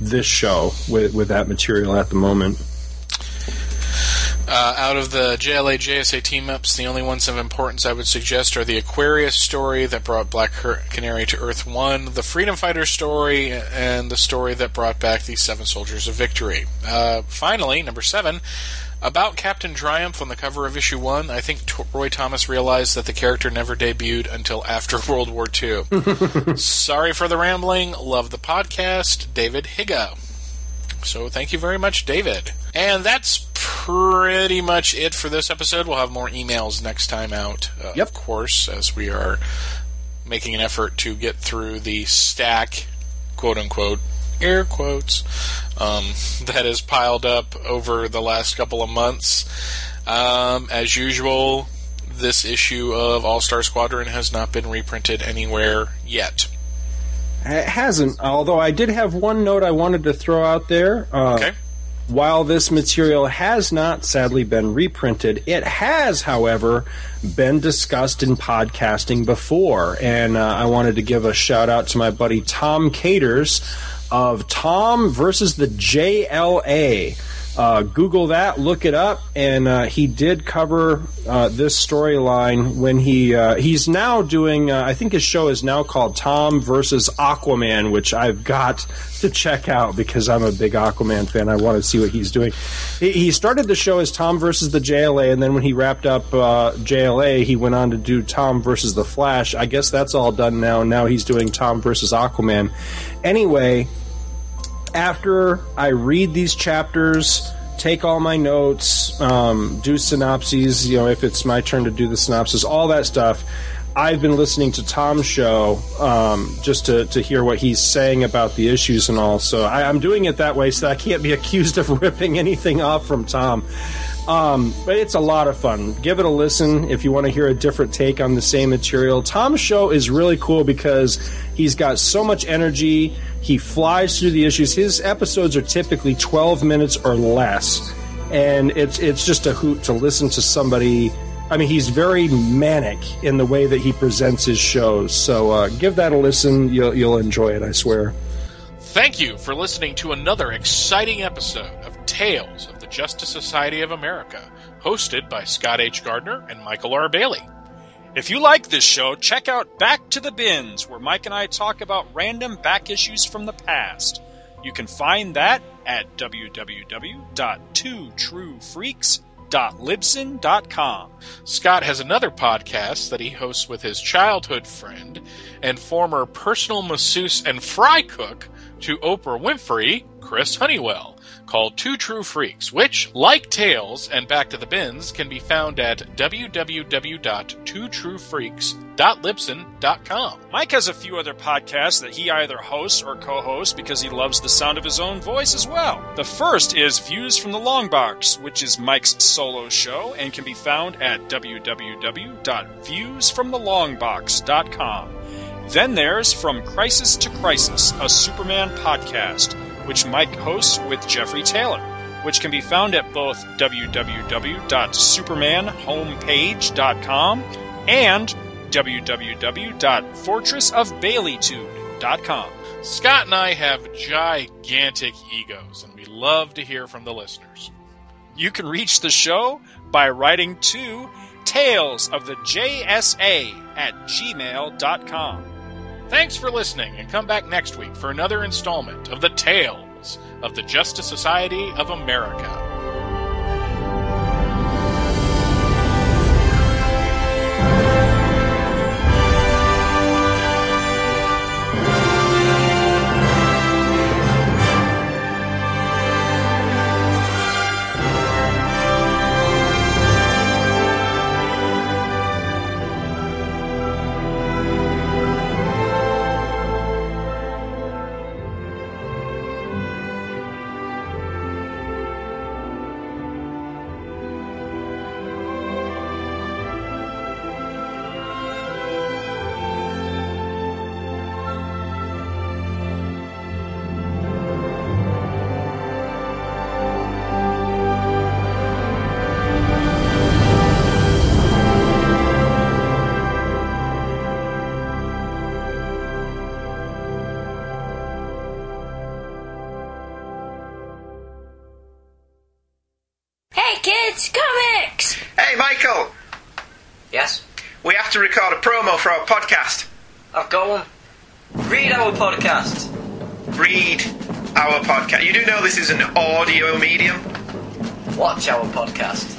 this show with with that material at the moment. Uh, out of the JLA JSA team ups, the only ones of importance I would suggest are the Aquarius story that brought Black Canary to Earth 1, the Freedom Fighter story, and the story that brought back the Seven Soldiers of Victory. Uh, finally, number 7, about Captain Triumph on the cover of issue 1, I think T- Roy Thomas realized that the character never debuted until after World War II. Sorry for the rambling. Love the podcast. David Higa. So thank you very much, David. And that's pretty much it for this episode. We'll have more emails next time out, uh, yep. of course, as we are making an effort to get through the stack, quote unquote, air quotes, um, that has piled up over the last couple of months. Um, as usual, this issue of All Star Squadron has not been reprinted anywhere yet. It hasn't, although I did have one note I wanted to throw out there. Uh, okay. While this material has not sadly been reprinted, it has, however, been discussed in podcasting before. And uh, I wanted to give a shout out to my buddy Tom Caters of Tom versus the JLA. Uh, Google that, look it up, and uh, he did cover uh, this storyline when he uh, he's now doing. Uh, I think his show is now called Tom versus Aquaman, which I've got to check out because I'm a big Aquaman fan. I want to see what he's doing. He, he, started the show as Tom versus the JLA, and then when he wrapped up uh, JLA, he went on to do Tom versus the Flash. I guess that's all done now. Now he's doing Tom versus Aquaman. Anyway after I read these chapters, take all my notes, um, do synopses, you know, if it's my turn to do the synopsis, all that stuff. I've been listening to Tom's show um, just to, to hear what he's saying about the issues and all. So I, am doing it that way so that I can't be accused of ripping anything off from Tom. Um, but it's a lot of fun. Give it a listen if you want to hear a different take on the same material. Tom's show is really cool because he's got so much energy. He flies through the issues. His episodes are typically 12 minutes or less. And it's it's just a hoot to listen to somebody. I mean, he's very manic in the way that he presents his shows. So uh, give that a listen. You'll, you'll enjoy it, I swear. Thank you for listening to another exciting episode of Tales of the Justice Society of America, hosted by Scott H. Gardner and Michael R. Bailey. If you like this show, check out Back to the Bins, where Mike and I talk about random back issues from the past. You can find that at www.twotruefreaks.libsyn.com. Scott has another podcast that he hosts with his childhood friend and former personal masseuse and fry cook to Oprah Winfrey, Chris Honeywell called Two True Freaks, which, like Tales and Back to the Bins, can be found at www.twotruefreaks.libsyn.com. Mike has a few other podcasts that he either hosts or co-hosts because he loves the sound of his own voice as well. The first is Views from the Long Box, which is Mike's solo show and can be found at www.viewsfromthelongbox.com. Then there's From Crisis to Crisis, a Superman podcast which Mike hosts with Jeffrey Taylor, which can be found at both www.supermanhomepage.com and www.fortressofbaileytude.com. Scott and I have gigantic egos, and we love to hear from the listeners. You can reach the show by writing to tales of the JSA at gmail.com. Thanks for listening, and come back next week for another installment of the Tales of the Justice Society of America. I've got one. Read our podcast. Read our podcast. You do know this is an audio medium? Watch our podcast.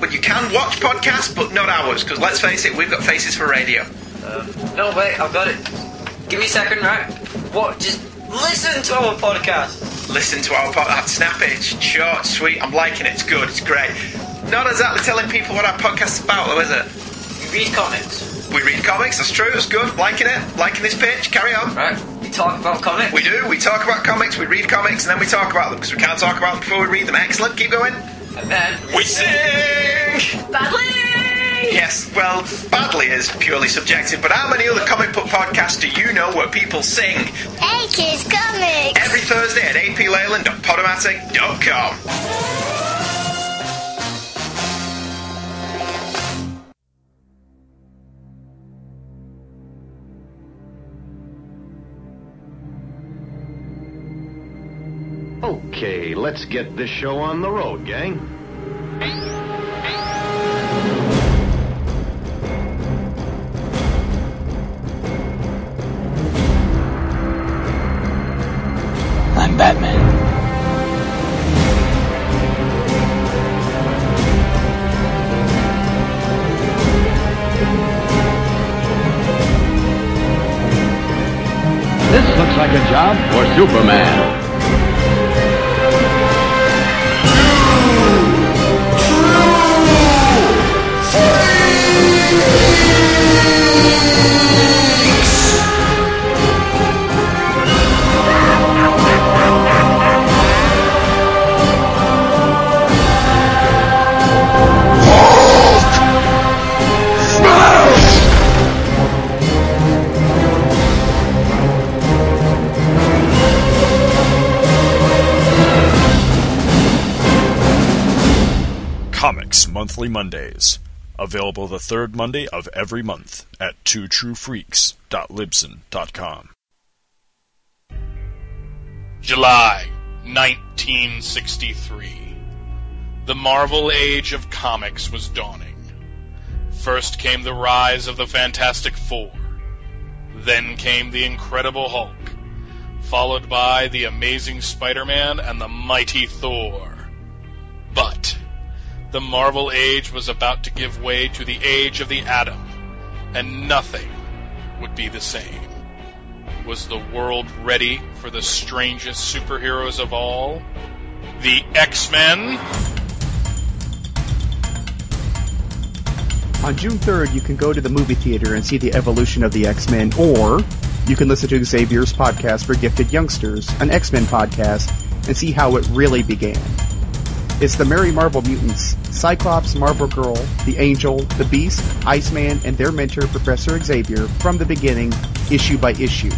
But you can watch podcasts, but not ours, because let's face it, we've got faces for radio. Um, no, wait, I've got it. Give me a second, right? What? Just listen to our podcast. Listen to our podcast. Snappy, it's short, sweet. I'm liking it. It's good. It's great. Not exactly telling people what our podcast's about, though, is it? We read comics. We read comics, that's true, it's good. Liking it, liking this pitch, carry on. Right. We talk about comics. We do, we talk about comics, we read comics, and then we talk about them, because we can't talk about them before we read them. Excellent, keep going. And then we sing! Badly! Yes, well, badly is purely subjective, but how many other comic book podcasts do you know where people sing? Hey Kids Comics! Every Thursday at apleyland.podomatic.com. let's get this show on the road, gang. I'm Batman. This looks like a job for Superman. Monthly Mondays. Available the third Monday of every month at twotruefreaks.libsyn.com. July 1963. The Marvel Age of Comics was dawning. First came the rise of the Fantastic Four. Then came the Incredible Hulk, followed by the Amazing Spider Man and the Mighty Thor. But the Marvel Age was about to give way to the Age of the Atom, and nothing would be the same. Was the world ready for the strangest superheroes of all? The X Men? On June 3rd, you can go to the movie theater and see the evolution of the X-Men, or you can listen to Xavier's podcast for gifted youngsters, an X-Men podcast, and see how it really began. It's the Merry Marvel Mutants, Cyclops, Marvel Girl, the Angel, the Beast, Iceman, and their mentor, Professor Xavier, from the beginning, issue by issue.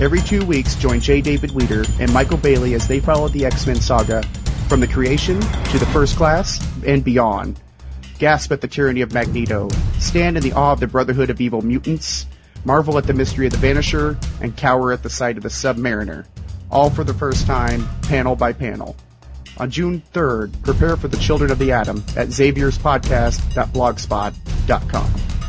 Every two weeks, join J. David Weeder and Michael Bailey as they follow the X-Men saga from the creation to the first class and beyond. Gasp at the tyranny of Magneto, stand in the awe of the Brotherhood of Evil Mutants, marvel at the mystery of the Vanisher, and cower at the sight of the Submariner. All for the first time, panel by panel. On June 3rd, prepare for the Children of the Atom at xavierspodcast.blogspot.com.